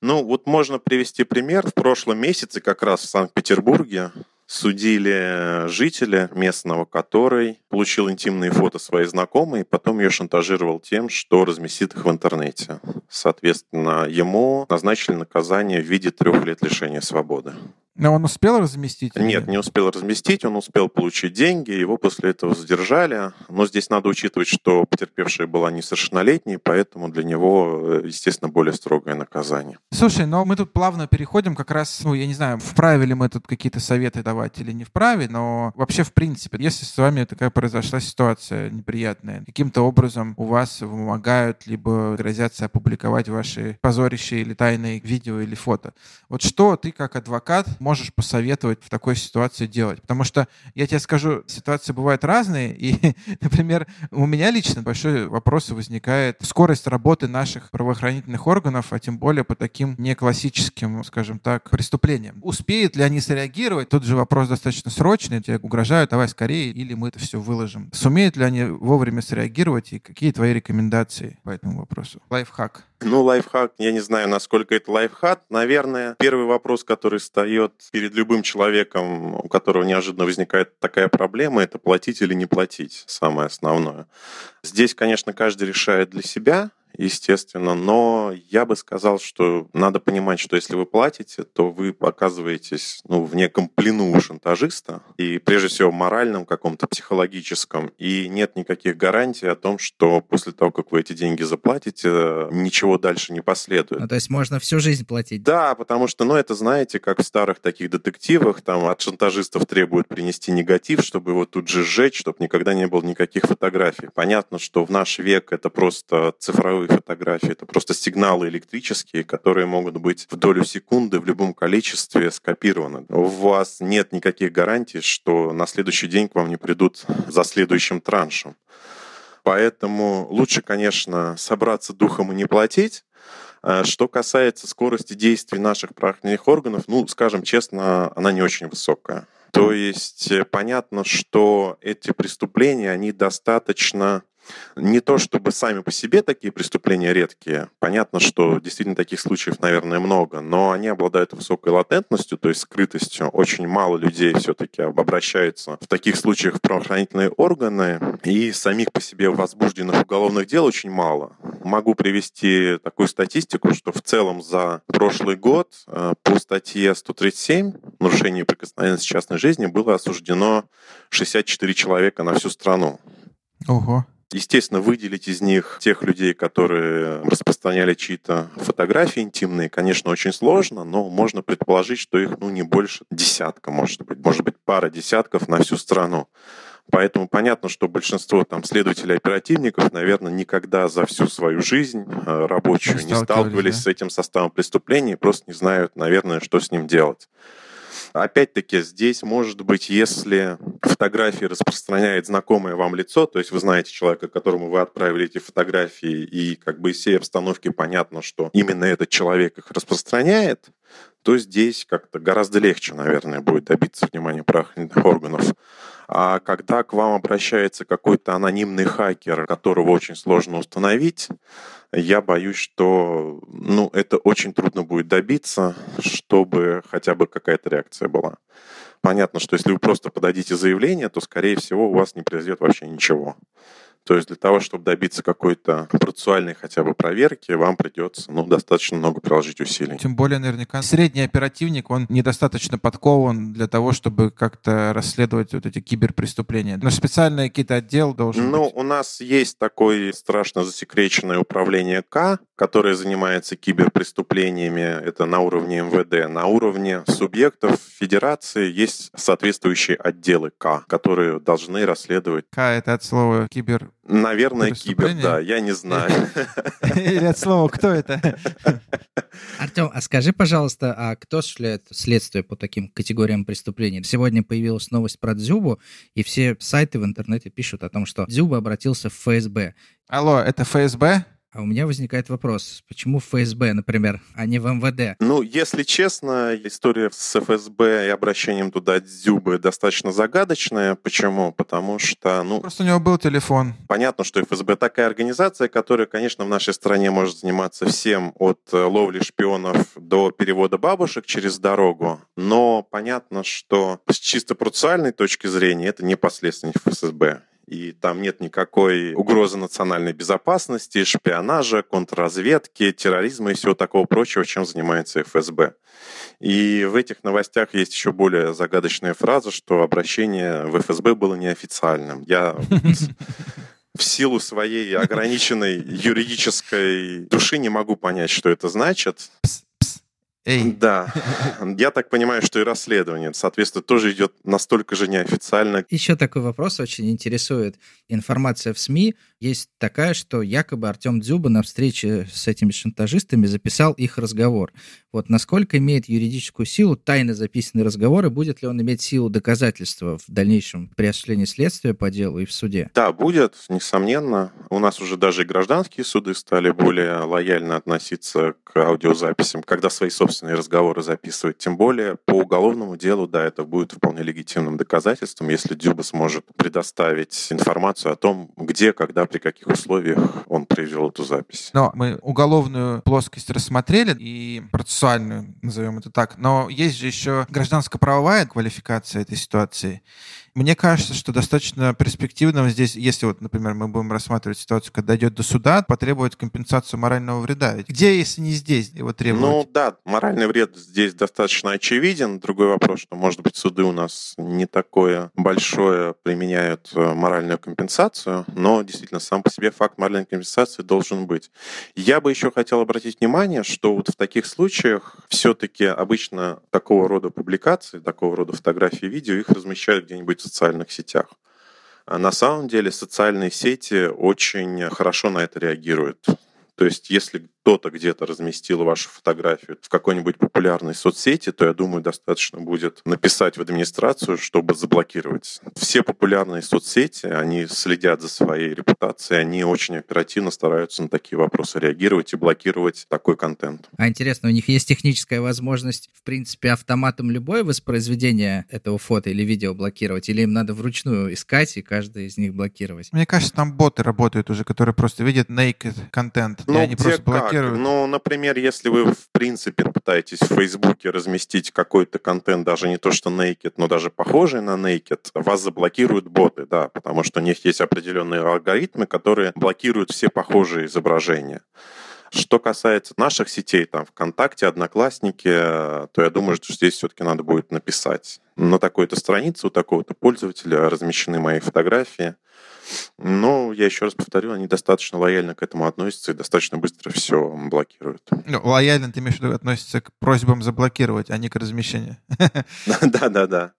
Ну, вот можно привести пример. В прошлом месяце как раз в Санкт-Петербурге судили жителя местного, который получил интимные фото своей знакомой и потом ее шантажировал тем, что разместит их в интернете. Соответственно, ему назначили наказание в виде трех лет лишения свободы. Но он успел разместить? Нет, не успел разместить, он успел получить деньги, его после этого задержали. Но здесь надо учитывать, что потерпевшая была несовершеннолетней, поэтому для него, э, естественно, более строгое наказание. Слушай, но мы тут плавно переходим как раз, ну, я не знаю, вправе ли мы тут какие-то советы давать или не вправе, но вообще, в принципе, если с вами такая произошла ситуация неприятная, каким-то образом у вас вымогают, либо грозятся опубликовать ваши позорища или тайные видео или фото, вот что ты как адвокат можешь посоветовать в такой ситуации делать? Потому что, я тебе скажу, ситуации бывают разные, и, например, у меня лично большой вопрос возникает скорость работы наших правоохранительных органов, а тем более по таким не классическим, скажем так, преступлениям. Успеют ли они среагировать? Тут же вопрос достаточно срочный, тебе угрожают, давай скорее, или мы это все выложим. Сумеют ли они вовремя среагировать, и какие твои рекомендации по этому вопросу? Лайфхак. Ну, лайфхак, я не знаю, насколько это лайфхак. Наверное, первый вопрос, который встает перед любым человеком, у которого неожиданно возникает такая проблема, это платить или не платить, самое основное. Здесь, конечно, каждый решает для себя, естественно, но я бы сказал, что надо понимать, что если вы платите, то вы оказываетесь ну, в неком плену у шантажиста, и прежде всего моральном, каком-то психологическом, и нет никаких гарантий о том, что после того, как вы эти деньги заплатите, ничего дальше не последует. Ну, то есть можно всю жизнь платить? Да, потому что, ну, это, знаете, как в старых таких детективах, там от шантажистов требуют принести негатив, чтобы его тут же сжечь, чтобы никогда не было никаких фотографий. Понятно, что в наш век это просто цифровые цифровые фотографии. Это просто сигналы электрические, которые могут быть в долю секунды в любом количестве скопированы. У вас нет никаких гарантий, что на следующий день к вам не придут за следующим траншем. Поэтому лучше, конечно, собраться духом и не платить. А что касается скорости действий наших правоохранительных органов, ну, скажем честно, она не очень высокая. То есть э, понятно, что эти преступления, они достаточно не то чтобы сами по себе такие преступления редкие. Понятно, что действительно таких случаев, наверное, много, но они обладают высокой латентностью, то есть скрытостью. Очень мало людей все-таки обращаются в таких случаях в правоохранительные органы, и самих по себе возбужденных уголовных дел очень мало. Могу привести такую статистику, что в целом за прошлый год э, по статье 137 «Нарушение прикосновенности частной жизни» было осуждено 64 человека на всю страну. Ого. Естественно, выделить из них тех людей, которые распространяли чьи-то фотографии интимные, конечно, очень сложно, но можно предположить, что их ну, не больше десятка, может быть, может быть, пара десятков на всю страну. Поэтому понятно, что большинство там следователей оперативников, наверное, никогда за всю свою жизнь э, рабочую не сталкивались, да? с этим составом преступления и просто не знают, наверное, что с ним делать. Опять-таки, здесь может быть, если фотографии распространяет знакомое вам лицо, то есть вы знаете человека, которому вы отправили эти фотографии, и как бы из всей обстановки понятно, что именно этот человек их распространяет, то здесь как-то гораздо легче, наверное, будет добиться внимания правоохранительных органов. А когда к вам обращается какой-то анонимный хакер, которого очень сложно установить, я боюсь, что ну, это очень трудно будет добиться, чтобы хотя бы какая-то реакция была. Понятно, что если вы просто подадите заявление, то, скорее всего, у вас не произойдет вообще ничего. То есть для того, чтобы добиться какой-то процессуальной хотя бы проверки, вам придется ну, достаточно много приложить усилий. Тем более, наверняка, средний оперативник, он недостаточно подкован для того, чтобы как-то расследовать вот эти киберпреступления. Но специальный какие-то отдел должен ну, быть. у нас есть такое страшно засекреченное управление К, которое занимается киберпреступлениями. Это на уровне МВД. На уровне субъектов федерации есть соответствующие отделы К, которые должны расследовать. К — это от слова кибер Наверное, кибер, да, я не знаю. Или от слова «кто это?» Артем, а скажи, пожалуйста, а кто осуществляет следствие по таким категориям преступлений? Сегодня появилась новость про Дзюбу, и все сайты в интернете пишут о том, что Дзюба обратился в ФСБ. Алло, это ФСБ? А у меня возникает вопрос, почему ФСБ, например, а не в МВД? Ну, если честно, история с ФСБ и обращением туда Дзюбы достаточно загадочная. Почему? Потому что, ну... Просто у него был телефон. Понятно, что ФСБ такая организация, которая, конечно, в нашей стране может заниматься всем от э, ловли шпионов до перевода бабушек через дорогу. Но понятно, что с чисто процессуальной точки зрения это не последственность ФСБ и там нет никакой угрозы национальной безопасности, шпионажа, контрразведки, терроризма и всего такого прочего, чем занимается ФСБ. И в этих новостях есть еще более загадочная фраза, что обращение в ФСБ было неофициальным. Я в силу своей ограниченной юридической души не могу понять, что это значит. Эй. Да. Я так понимаю, что и расследование, соответственно, тоже идет настолько же неофициально. Еще такой вопрос очень интересует. Информация в СМИ есть такая, что якобы Артем Дзюба на встрече с этими шантажистами записал их разговор. Вот насколько имеет юридическую силу тайно записанный разговор, и будет ли он иметь силу доказательства в дальнейшем при осуществлении следствия по делу и в суде? Да, будет, несомненно. У нас уже даже и гражданские суды стали более лояльно относиться к аудиозаписям, когда свои собственные собственные разговоры записывать. Тем более по уголовному делу, да, это будет вполне легитимным доказательством, если Дюба сможет предоставить информацию о том, где, когда, при каких условиях он произвел эту запись. Но мы уголовную плоскость рассмотрели и процессуальную, назовем это так, но есть же еще гражданско-правовая квалификация этой ситуации. Мне кажется, что достаточно перспективным здесь, если вот, например, мы будем рассматривать ситуацию, когда дойдет до суда, потребовать компенсацию морального вреда. Ведь где, если не здесь, его требовать? Ну да, моральный вред здесь достаточно очевиден. Другой вопрос, что, может быть, суды у нас не такое большое применяют э, моральную компенсацию, но действительно сам по себе факт моральной компенсации должен быть. Я бы еще хотел обратить внимание, что вот в таких случаях все-таки обычно такого рода публикации, такого рода фотографии, видео, их размещают где-нибудь в социальных сетях. А на самом деле социальные сети очень хорошо на это реагируют. То есть если кто-то где-то разместил вашу фотографию в какой-нибудь популярной соцсети, то, я думаю, достаточно будет написать в администрацию, чтобы заблокировать. Все популярные соцсети, они следят за своей репутацией, они очень оперативно стараются на такие вопросы реагировать и блокировать такой контент. А интересно, у них есть техническая возможность, в принципе, автоматом любое воспроизведение этого фото или видео блокировать, или им надо вручную искать и каждый из них блокировать? Мне кажется, там боты работают уже, которые просто видят naked контент, ну, и они просто блокируют блокируют. Ну, например, если вы, в принципе, пытаетесь в Фейсбуке разместить какой-то контент, даже не то что naked, но даже похожий на naked, вас заблокируют боты, да, потому что у них есть определенные алгоритмы, которые блокируют все похожие изображения. Что касается наших сетей, там, ВКонтакте, Одноклассники, то я думаю, что здесь все-таки надо будет написать. На такой-то странице у такого-то пользователя размещены мои фотографии. Но, я еще раз повторю, они достаточно лояльно к этому относятся и достаточно быстро все блокируют. Ну, лояльно, ты имеешь в виду, относятся к просьбам заблокировать, а не к размещению. Да-да-да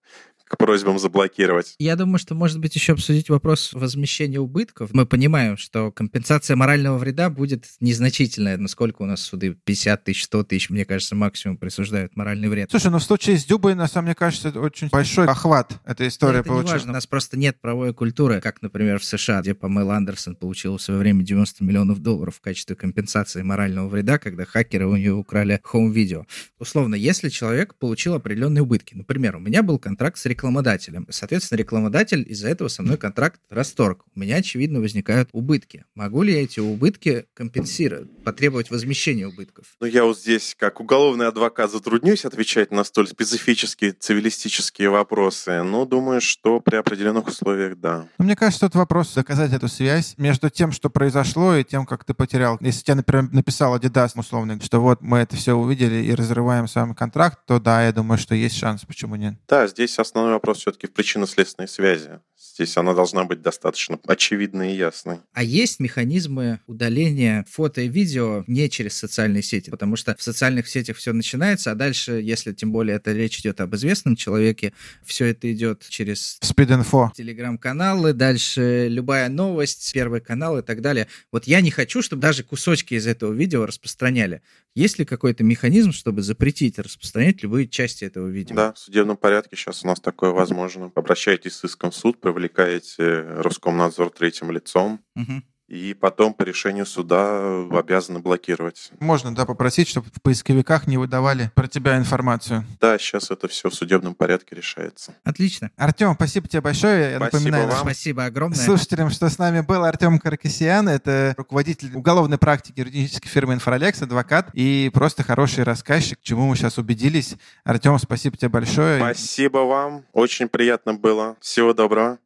к просьбам заблокировать. Я думаю, что может быть еще обсудить вопрос возмещения убытков. Мы понимаем, что компенсация морального вреда будет незначительная. Насколько у нас суды 50 тысяч, 100 тысяч, мне кажется, максимум присуждают моральный вред. Слушай, ну в случае с Дюбой, на самом мне кажется, это очень большой охват эта история это важно. У нас просто нет правовой культуры, как, например, в США, где Памел Андерсон получил в свое время 90 миллионов долларов в качестве компенсации морального вреда, когда хакеры у нее украли хоум-видео. Условно, если человек получил определенные убытки, например, у меня был контракт с рекламой рекламодателем. Соответственно, рекламодатель из-за этого со мной контракт расторг. У меня, очевидно, возникают убытки. Могу ли я эти убытки компенсировать, потребовать возмещения убытков? Ну, я вот здесь, как уголовный адвокат, затруднюсь отвечать на столь специфические цивилистические вопросы, но думаю, что при определенных условиях, да. Ну, мне кажется, тут вопрос доказать эту связь между тем, что произошло, и тем, как ты потерял. Если тебе, например, написал Adidas условно, что вот мы это все увидели и разрываем с вами контракт, то да, я думаю, что есть шанс, почему нет. Да, здесь основной вопрос все-таки в причинно-следственной связи. Здесь она должна быть достаточно очевидной и ясной. А есть механизмы удаления фото и видео не через социальные сети? Потому что в социальных сетях все начинается, а дальше, если тем более это речь идет об известном человеке, все это идет через... Спид-инфо. Телеграм-каналы, дальше любая новость, первый канал и так далее. Вот я не хочу, чтобы даже кусочки из этого видео распространяли. Есть ли какой-то механизм, чтобы запретить распространять любые части этого видео? Да, в судебном порядке сейчас у нас такое возможно. Обращайтесь с иском в суд, привлекаете Роскомнадзор третьим лицом. Угу и потом по решению суда обязаны блокировать. Можно, да, попросить, чтобы в поисковиках не выдавали про тебя информацию. Да, сейчас это все в судебном порядке решается. Отлично. Артем, спасибо тебе большое. Я спасибо напоминаю вам. Спасибо огромное. Слушателям, что с нами был Артем Каракасиан. Это руководитель уголовной практики юридической фирмы «Инфралекс», адвокат и просто хороший рассказчик, чему мы сейчас убедились. Артем, спасибо тебе большое. Спасибо вам. Очень приятно было. Всего доброго.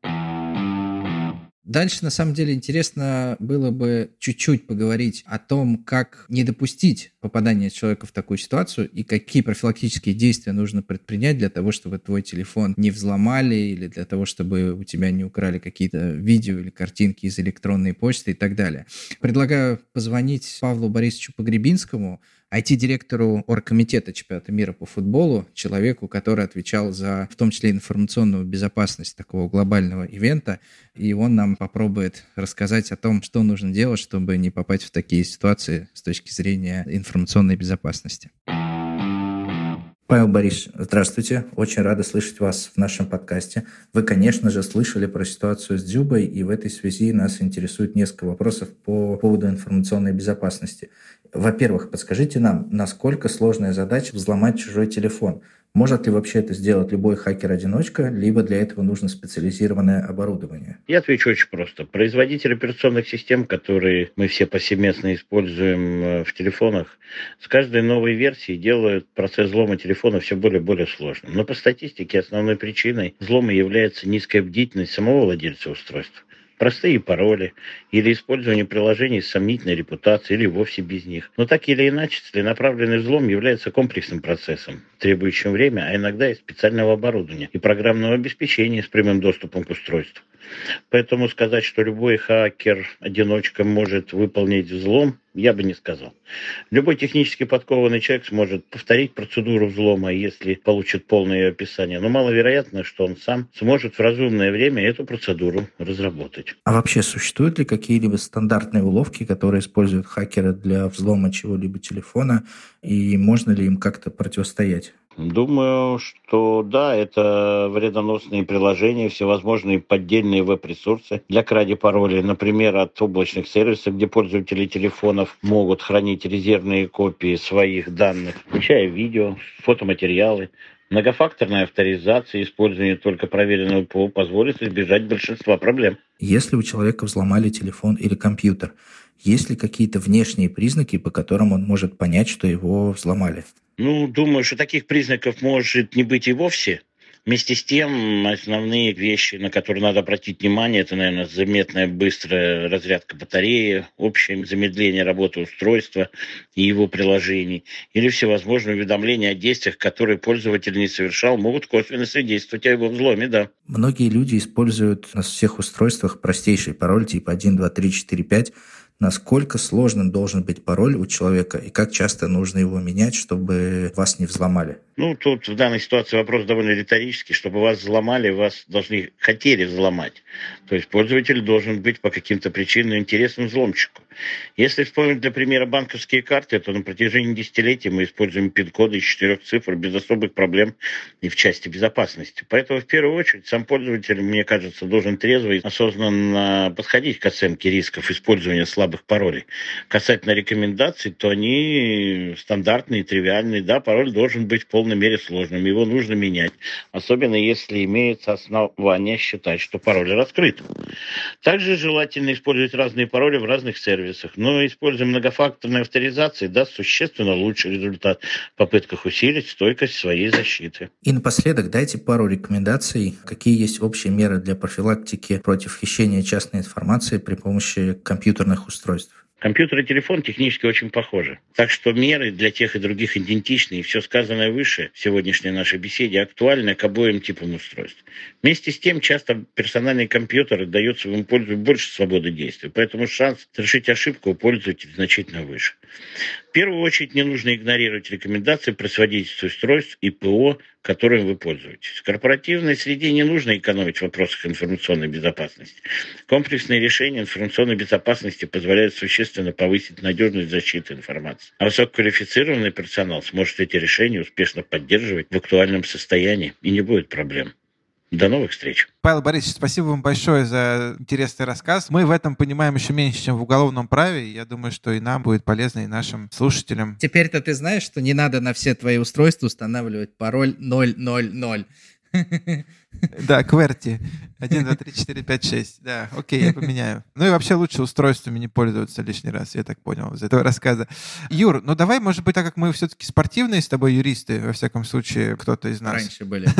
Дальше, на самом деле, интересно было бы чуть-чуть поговорить о том, как не допустить попадания человека в такую ситуацию и какие профилактические действия нужно предпринять для того, чтобы твой телефон не взломали или для того, чтобы у тебя не украли какие-то видео или картинки из электронной почты и так далее. Предлагаю позвонить Павлу Борисовичу Погребинскому, IT-директору оргкомитета чемпионата мира по футболу, человеку, который отвечал за, в том числе, информационную безопасность такого глобального ивента, и он нам попробует рассказать о том, что нужно делать, чтобы не попасть в такие ситуации с точки зрения информационной безопасности. Павел Борисович, здравствуйте. Очень рада слышать вас в нашем подкасте. Вы, конечно же, слышали про ситуацию с Дзюбой, и в этой связи нас интересует несколько вопросов по поводу информационной безопасности. Во-первых, подскажите нам, насколько сложная задача взломать чужой телефон? Может ли вообще это сделать любой хакер-одиночка, либо для этого нужно специализированное оборудование? Я отвечу очень просто. Производители операционных систем, которые мы все повсеместно используем э, в телефонах, с каждой новой версией делают процесс взлома телефона все более и более сложным. Но по статистике основной причиной взлома является низкая бдительность самого владельца устройства простые пароли или использование приложений с сомнительной репутацией или вовсе без них. Но так или иначе, целенаправленный взлом является комплексным процессом, требующим время, а иногда и специального оборудования и программного обеспечения с прямым доступом к устройству. Поэтому сказать, что любой хакер-одиночка может выполнить взлом, я бы не сказал. Любой технически подкованный человек сможет повторить процедуру взлома, если получит полное описание. Но маловероятно, что он сам сможет в разумное время эту процедуру разработать. А вообще существуют ли какие-либо стандартные уловки, которые используют хакеры для взлома чего-либо телефона, и можно ли им как-то противостоять? Думаю, что да, это вредоносные приложения, всевозможные поддельные веб-ресурсы для кради паролей, например, от облачных сервисов, где пользователи телефонов могут хранить резервные копии своих данных, включая видео, фотоматериалы, Многофакторная авторизация использование только проверенного ПО позволит избежать большинства проблем. Если у человека взломали телефон или компьютер, есть ли какие-то внешние признаки, по которым он может понять, что его взломали? Ну, думаю, что таких признаков может не быть и вовсе. Вместе с тем, основные вещи, на которые надо обратить внимание, это, наверное, заметная быстрая разрядка батареи, общее замедление работы устройства и его приложений, или всевозможные уведомления о действиях, которые пользователь не совершал, могут косвенно свидетельствовать о его взломе, да. Многие люди используют на всех устройствах простейший пароль типа 1, 2, 3, 4, 5, насколько сложным должен быть пароль у человека и как часто нужно его менять, чтобы вас не взломали? Ну, тут в данной ситуации вопрос довольно риторический. Чтобы вас взломали, вас должны хотели взломать. То есть пользователь должен быть по каким-то причинам интересным взломщику. Если вспомнить для примера банковские карты, то на протяжении десятилетий мы используем пин-коды из четырех цифр без особых проблем и в части безопасности. Поэтому в первую очередь сам пользователь, мне кажется, должен трезво и осознанно подходить к оценке рисков использования слабых паролей. Касательно рекомендаций, то они стандартные, тривиальные. Да, пароль должен быть полностью полной мере сложным. Его нужно менять. Особенно если имеется основание считать, что пароль раскрыт. Также желательно использовать разные пароли в разных сервисах. Но используя многофакторную авторизацию, даст существенно лучший результат в попытках усилить стойкость своей защиты. И напоследок дайте пару рекомендаций, какие есть общие меры для профилактики против хищения частной информации при помощи компьютерных устройств. Компьютер и телефон технически очень похожи. Так что меры для тех и других идентичны, и все сказанное выше в сегодняшней нашей беседе актуально к обоим типам устройств. Вместе с тем, часто персональный компьютер дает своему пользователю больше свободы действия, поэтому шанс совершить ошибку у пользователя значительно выше. В первую очередь не нужно игнорировать рекомендации про сводительство устройств и ПО, которым вы пользуетесь. В корпоративной среде не нужно экономить в вопросах информационной безопасности. Комплексные решения информационной безопасности позволяют существенно повысить надежность защиты информации. А высококвалифицированный персонал сможет эти решения успешно поддерживать в актуальном состоянии и не будет проблем. До новых встреч. Павел Борисович, спасибо вам большое за интересный рассказ. Мы в этом понимаем еще меньше, чем в уголовном праве. Я думаю, что и нам будет полезно, и нашим слушателям. Теперь-то ты знаешь, что не надо на все твои устройства устанавливать пароль 000. Да, QWERTY. 1, 2, 3, 4, 5, 6. Да, окей, я поменяю. Ну и вообще лучше устройствами не пользоваться лишний раз, я так понял из этого рассказа. Юр, ну давай, может быть, так как мы все-таки спортивные с тобой юристы, во всяком случае, кто-то из нас. Раньше были.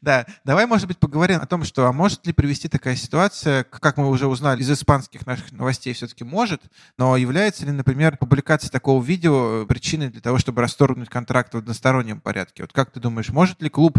Да, давай, может быть, поговорим о том, что, а может ли привести такая ситуация, как мы уже узнали из испанских наших новостей, все-таки может, но является ли, например, публикация такого видео причиной для того, чтобы расторгнуть контракт в одностороннем порядке? Вот как ты думаешь, может ли клуб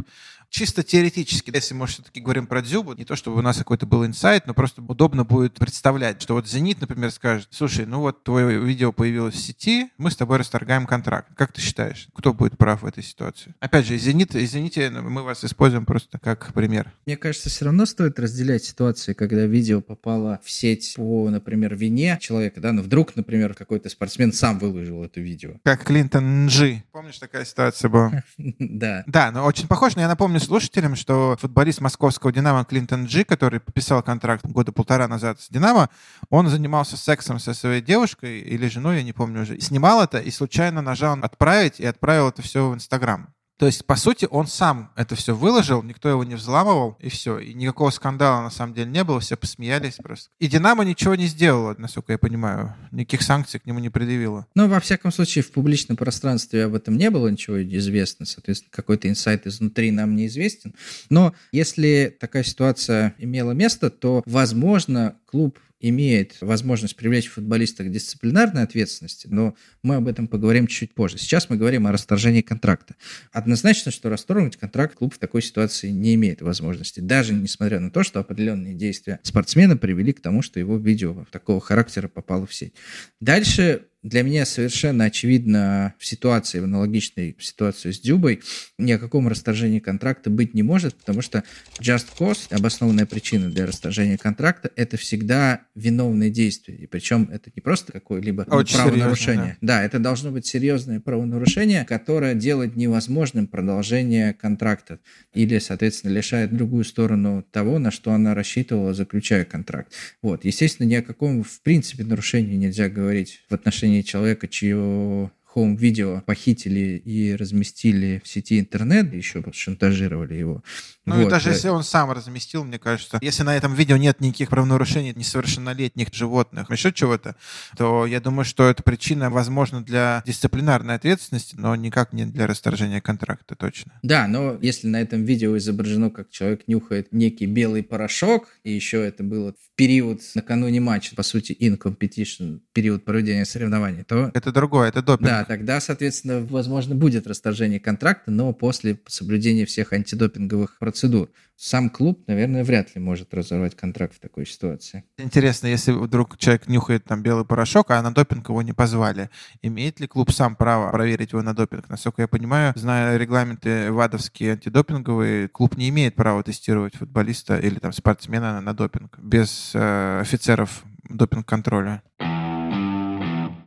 чисто теоретически, если мы все-таки говорим про Дзюбу, не то чтобы у нас какой-то был инсайт, но просто удобно будет представлять, что вот «Зенит», например, скажет, слушай, ну вот твое видео появилось в сети, мы с тобой расторгаем контракт. Как ты считаешь, кто будет прав в этой ситуации? Опять же, «Зенит», извините, мы вас используем просто как пример. Мне кажется, все равно стоит разделять ситуации, когда видео попало в сеть по, например, вине человека, да, но вдруг, например, какой-то спортсмен сам выложил это видео. Как Клинтон Нжи. Помнишь, такая ситуация была? Да. Да, но очень похож, но я напомню слушателям, что футболист московского «Динамо» Клинтон Джи, который подписал контракт года полтора назад с «Динамо», он занимался сексом со своей девушкой или женой, я не помню уже, снимал это и случайно нажал «Отправить» и отправил это все в Инстаграм. То есть, по сути, он сам это все выложил, никто его не взламывал, и все. И никакого скандала на самом деле не было, все посмеялись просто. И «Динамо» ничего не сделала, насколько я понимаю. Никаких санкций к нему не предъявила. Ну, во всяком случае, в публичном пространстве об этом не было ничего известно. Соответственно, какой-то инсайт изнутри нам неизвестен. Но если такая ситуация имела место, то, возможно, клуб имеет возможность привлечь футболиста к дисциплинарной ответственности, но мы об этом поговорим чуть позже. Сейчас мы говорим о расторжении контракта. Однозначно, что расторгнуть контракт клуб в такой ситуации не имеет возможности, даже несмотря на то, что определенные действия спортсмена привели к тому, что его видео такого характера попало в сеть. Дальше для меня совершенно очевидно в ситуации, в аналогичной ситуации с Дюбой, ни о каком расторжении контракта быть не может, потому что just cause, обоснованная причина для расторжения контракта, это всегда виновное действие. И причем это не просто какое-либо Очень правонарушение. серьезно, да. да, это должно быть серьезное правонарушение, которое делает невозможным продолжение контракта или, соответственно, лишает другую сторону того, на что она рассчитывала, заключая контракт. Вот. Естественно, ни о каком, в принципе, нарушении нельзя говорить в отношении человека, чье хоум-видео похитили и разместили в сети интернет, еще шантажировали его. Ну и Вот, даже э, если он сам разместил, мне кажется, если на этом видео нет никаких правонарушений несовершеннолетних животных, еще чего-то, то я думаю, что это причина, возможно, для дисциплинарной ответственности, но никак не для расторжения контракта, точно. Да, но если на этом видео изображено, как человек нюхает некий белый порошок, и еще это было в период накануне матча, по сути, in competition, период проведения соревнований, то Это другое, это допинг. да, тогда, соответственно, возможно, будет расторжение контракта, но после соблюдения всех антидопинговых процедур. Сам клуб, наверное, вряд ли может разорвать контракт в такой ситуации. Интересно, если вдруг человек нюхает там белый порошок, а на допинг его не позвали, имеет ли клуб сам право проверить его на допинг? Насколько я понимаю, зная регламенты ВАДовские антидопинговые, клуб не имеет права тестировать футболиста или там спортсмена на допинг без э, офицеров допинг-контроля.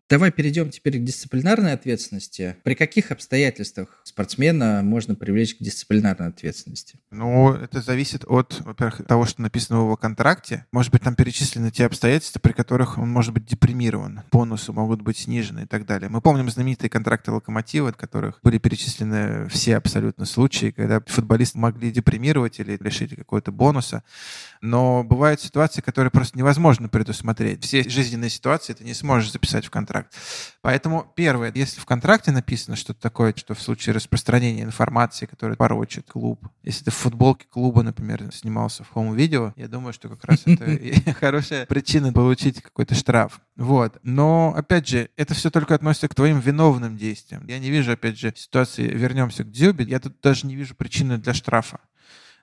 Давай перейдем теперь к дисциплинарной ответственности. При каких обстоятельствах спортсмена можно привлечь к дисциплинарной ответственности? Ну, это зависит от, во-первых, того, что написано в его контракте. Может быть, там перечислены те обстоятельства, при которых он может быть депримирован, бонусы могут быть снижены и так далее. Мы помним знаменитые контракты Локомотива, в которых были перечислены все абсолютно случаи, когда футболисты могли депримировать или лишить какого-то бонуса. Но бывают ситуации, которые просто невозможно предусмотреть. Все жизненные ситуации ты не сможешь записать в контракт. Поэтому, первое, если в контракте написано что-то такое, что в случае распространения информации, которая порочит клуб, если ты в футболке клуба, например, снимался в хоум-видео, я думаю, что как раз это хорошая причина получить какой-то штраф. Вот. Но, опять же, это все только относится к твоим виновным действиям. Я не вижу, опять же, ситуации, вернемся к Дзюбе, я тут даже не вижу причины для штрафа.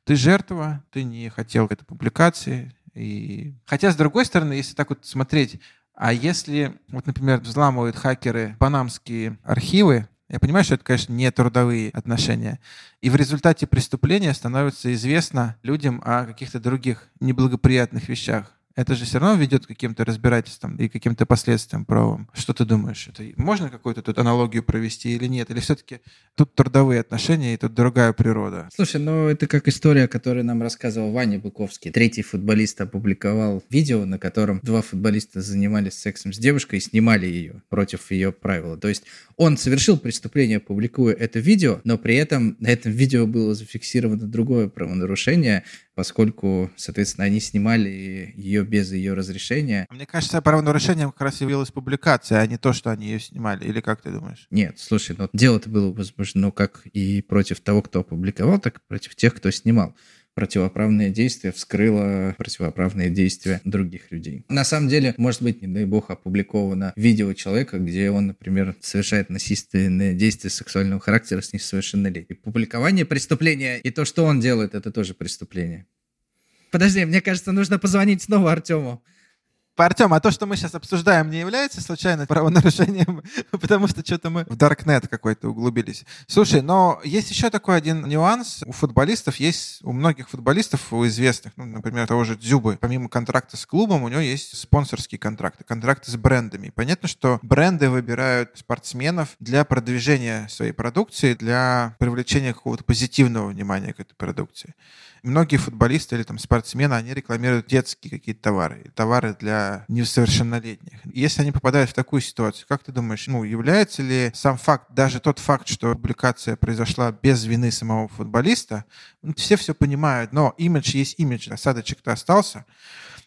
Ты жертва, ты не хотел этой публикации. И... Хотя, с другой стороны, если так вот смотреть, а если, вот, например, взламывают хакеры панамские архивы, я понимаю, что это, конечно, не трудовые отношения, и в результате преступления становится известно людям о каких-то других неблагоприятных вещах, это же все равно ведет к каким-то разбирательствам и каким-то последствиям правовым. Что ты думаешь? Это можно какую-то тут аналогию провести или нет? Или все-таки тут трудовые отношения и тут другая природа? Слушай, ну это как история, которую нам рассказывал Ваня Быковский. Третий футболист опубликовал видео, на котором два футболиста занимались сексом с девушкой и снимали ее против ее правила. То есть он совершил преступление, публикуя это видео, но при этом на этом видео было зафиксировано другое правонарушение, поскольку, соответственно, они снимали ее без ее разрешения. Мне кажется, правонарушением как раз явилась публикация, а не то, что они ее снимали. Или как ты думаешь? Нет, слушай, ну дело-то было возбуждено как и против того, кто опубликовал, так и против тех, кто снимал. Противоправное действие вскрыло противоправные действия других людей. На самом деле, может быть, не дай бог, опубликовано видео человека, где он, например, совершает насильственные действия сексуального характера с несовершеннолетним. Публикование преступления и то, что он делает, это тоже преступление. Подожди, мне кажется, нужно позвонить снова Артему. Артем, а то, что мы сейчас обсуждаем, не является случайно правонарушением, потому что что-то мы в Даркнет какой-то углубились. Слушай, но есть еще такой один нюанс. У футболистов есть, у многих футболистов, у известных, ну, например, того же Дзюбы, помимо контракта с клубом, у него есть спонсорские контракты, контракты с брендами. понятно, что бренды выбирают спортсменов для продвижения своей продукции, для привлечения какого-то позитивного внимания к этой продукции многие футболисты или там спортсмены, они рекламируют детские какие-то товары, товары для несовершеннолетних. Если они попадают в такую ситуацию, как ты думаешь, ну, является ли сам факт, даже тот факт, что публикация произошла без вины самого футболиста, ну, все все понимают, но имидж есть имидж, осадочек-то остался,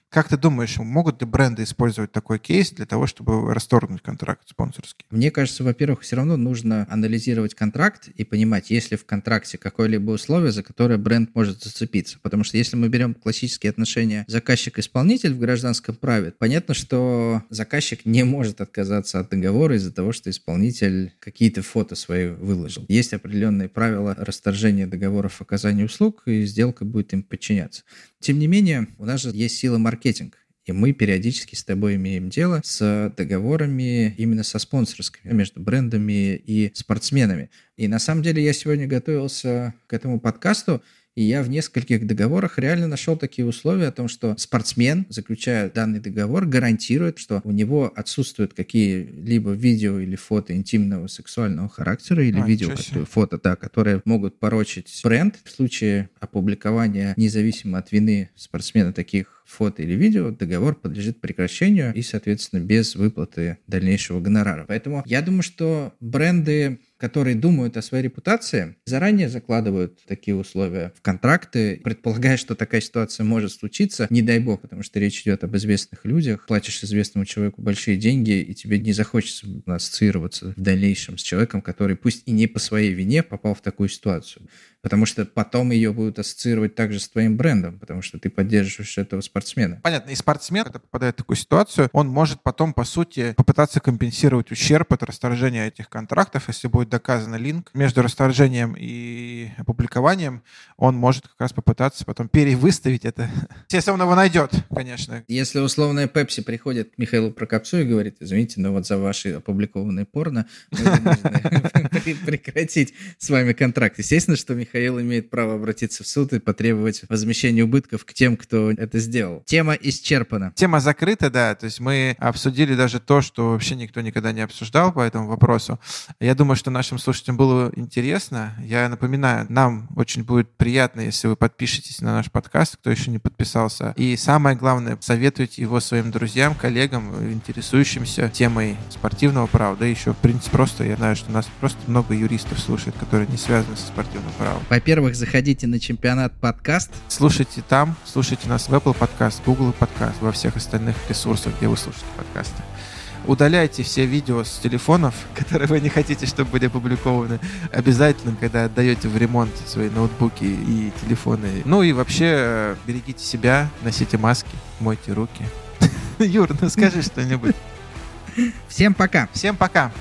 как ты думаешь, могут ли бренды использовать такой кейс для того, чтобы расторгнуть контракт спонсорский? Мне кажется, во-первых, все равно нужно анализировать контракт и понимать, есть ли в контракте какое-либо условие, за которое бренд может зацепиться. Потому что если мы берем классические отношения заказчик-исполнитель в гражданском праве, понятно, что заказчик не может отказаться от договора из-за того, что исполнитель какие-то фото свои выложил. Есть определенные правила расторжения договоров оказания услуг, и сделка будет им подчиняться. Тем не менее, у нас же есть сила маркетинга. И мы периодически с тобой имеем дело с договорами именно со спонсорскими, между брендами и спортсменами. И на самом деле я сегодня готовился к этому подкасту, и я в нескольких договорах реально нашел такие условия о том, что спортсмен, заключая данный договор, гарантирует, что у него отсутствуют какие-либо видео или фото интимного сексуального характера или а, видео, фото, да, которые могут порочить бренд. В случае опубликования, независимо от вины спортсмена, таких фото или видео, договор подлежит прекращению и, соответственно, без выплаты дальнейшего гонорара. Поэтому я думаю, что бренды которые думают о своей репутации, заранее закладывают такие условия в контракты, предполагая, что такая ситуация может случиться, не дай бог, потому что речь идет об известных людях, платишь известному человеку большие деньги, и тебе не захочется ассоциироваться в дальнейшем с человеком, который пусть и не по своей вине попал в такую ситуацию потому что потом ее будут ассоциировать также с твоим брендом, потому что ты поддерживаешь этого спортсмена. Понятно. И спортсмен, когда попадает в такую ситуацию, он может потом, по сути, попытаться компенсировать ущерб от расторжения этих контрактов, если будет доказан линк между расторжением и опубликованием, он может как раз попытаться потом перевыставить это. Если он его найдет, конечно. Если условная Пепси приходит к Михаилу Прокопцу и говорит, извините, но вот за ваши опубликованные порно мы прекратить с вами контракт. Естественно, что Михаил Михаил имеет право обратиться в суд и потребовать возмещения убытков к тем, кто это сделал. Тема исчерпана. Тема закрыта, да. То есть мы обсудили даже то, что вообще никто никогда не обсуждал по этому вопросу. Я думаю, что нашим слушателям было интересно. Я напоминаю, нам очень будет приятно, если вы подпишетесь на наш подкаст, кто еще не подписался. И самое главное, советуйте его своим друзьям, коллегам, интересующимся темой спортивного права. Да еще, в принципе, просто я знаю, что нас просто много юристов слушает, которые не связаны со спортивным правом. Во-первых, заходите на чемпионат подкаст. Слушайте там, слушайте нас в Apple подкаст, Google подкаст, во всех остальных ресурсах, где вы слушаете подкасты. Удаляйте все видео с телефонов, которые вы не хотите, чтобы были опубликованы. Обязательно, когда отдаете в ремонт свои ноутбуки и телефоны. Ну и вообще э, берегите себя, носите маски, мойте руки. Юр, ну скажи что-нибудь. Всем пока. Всем пока.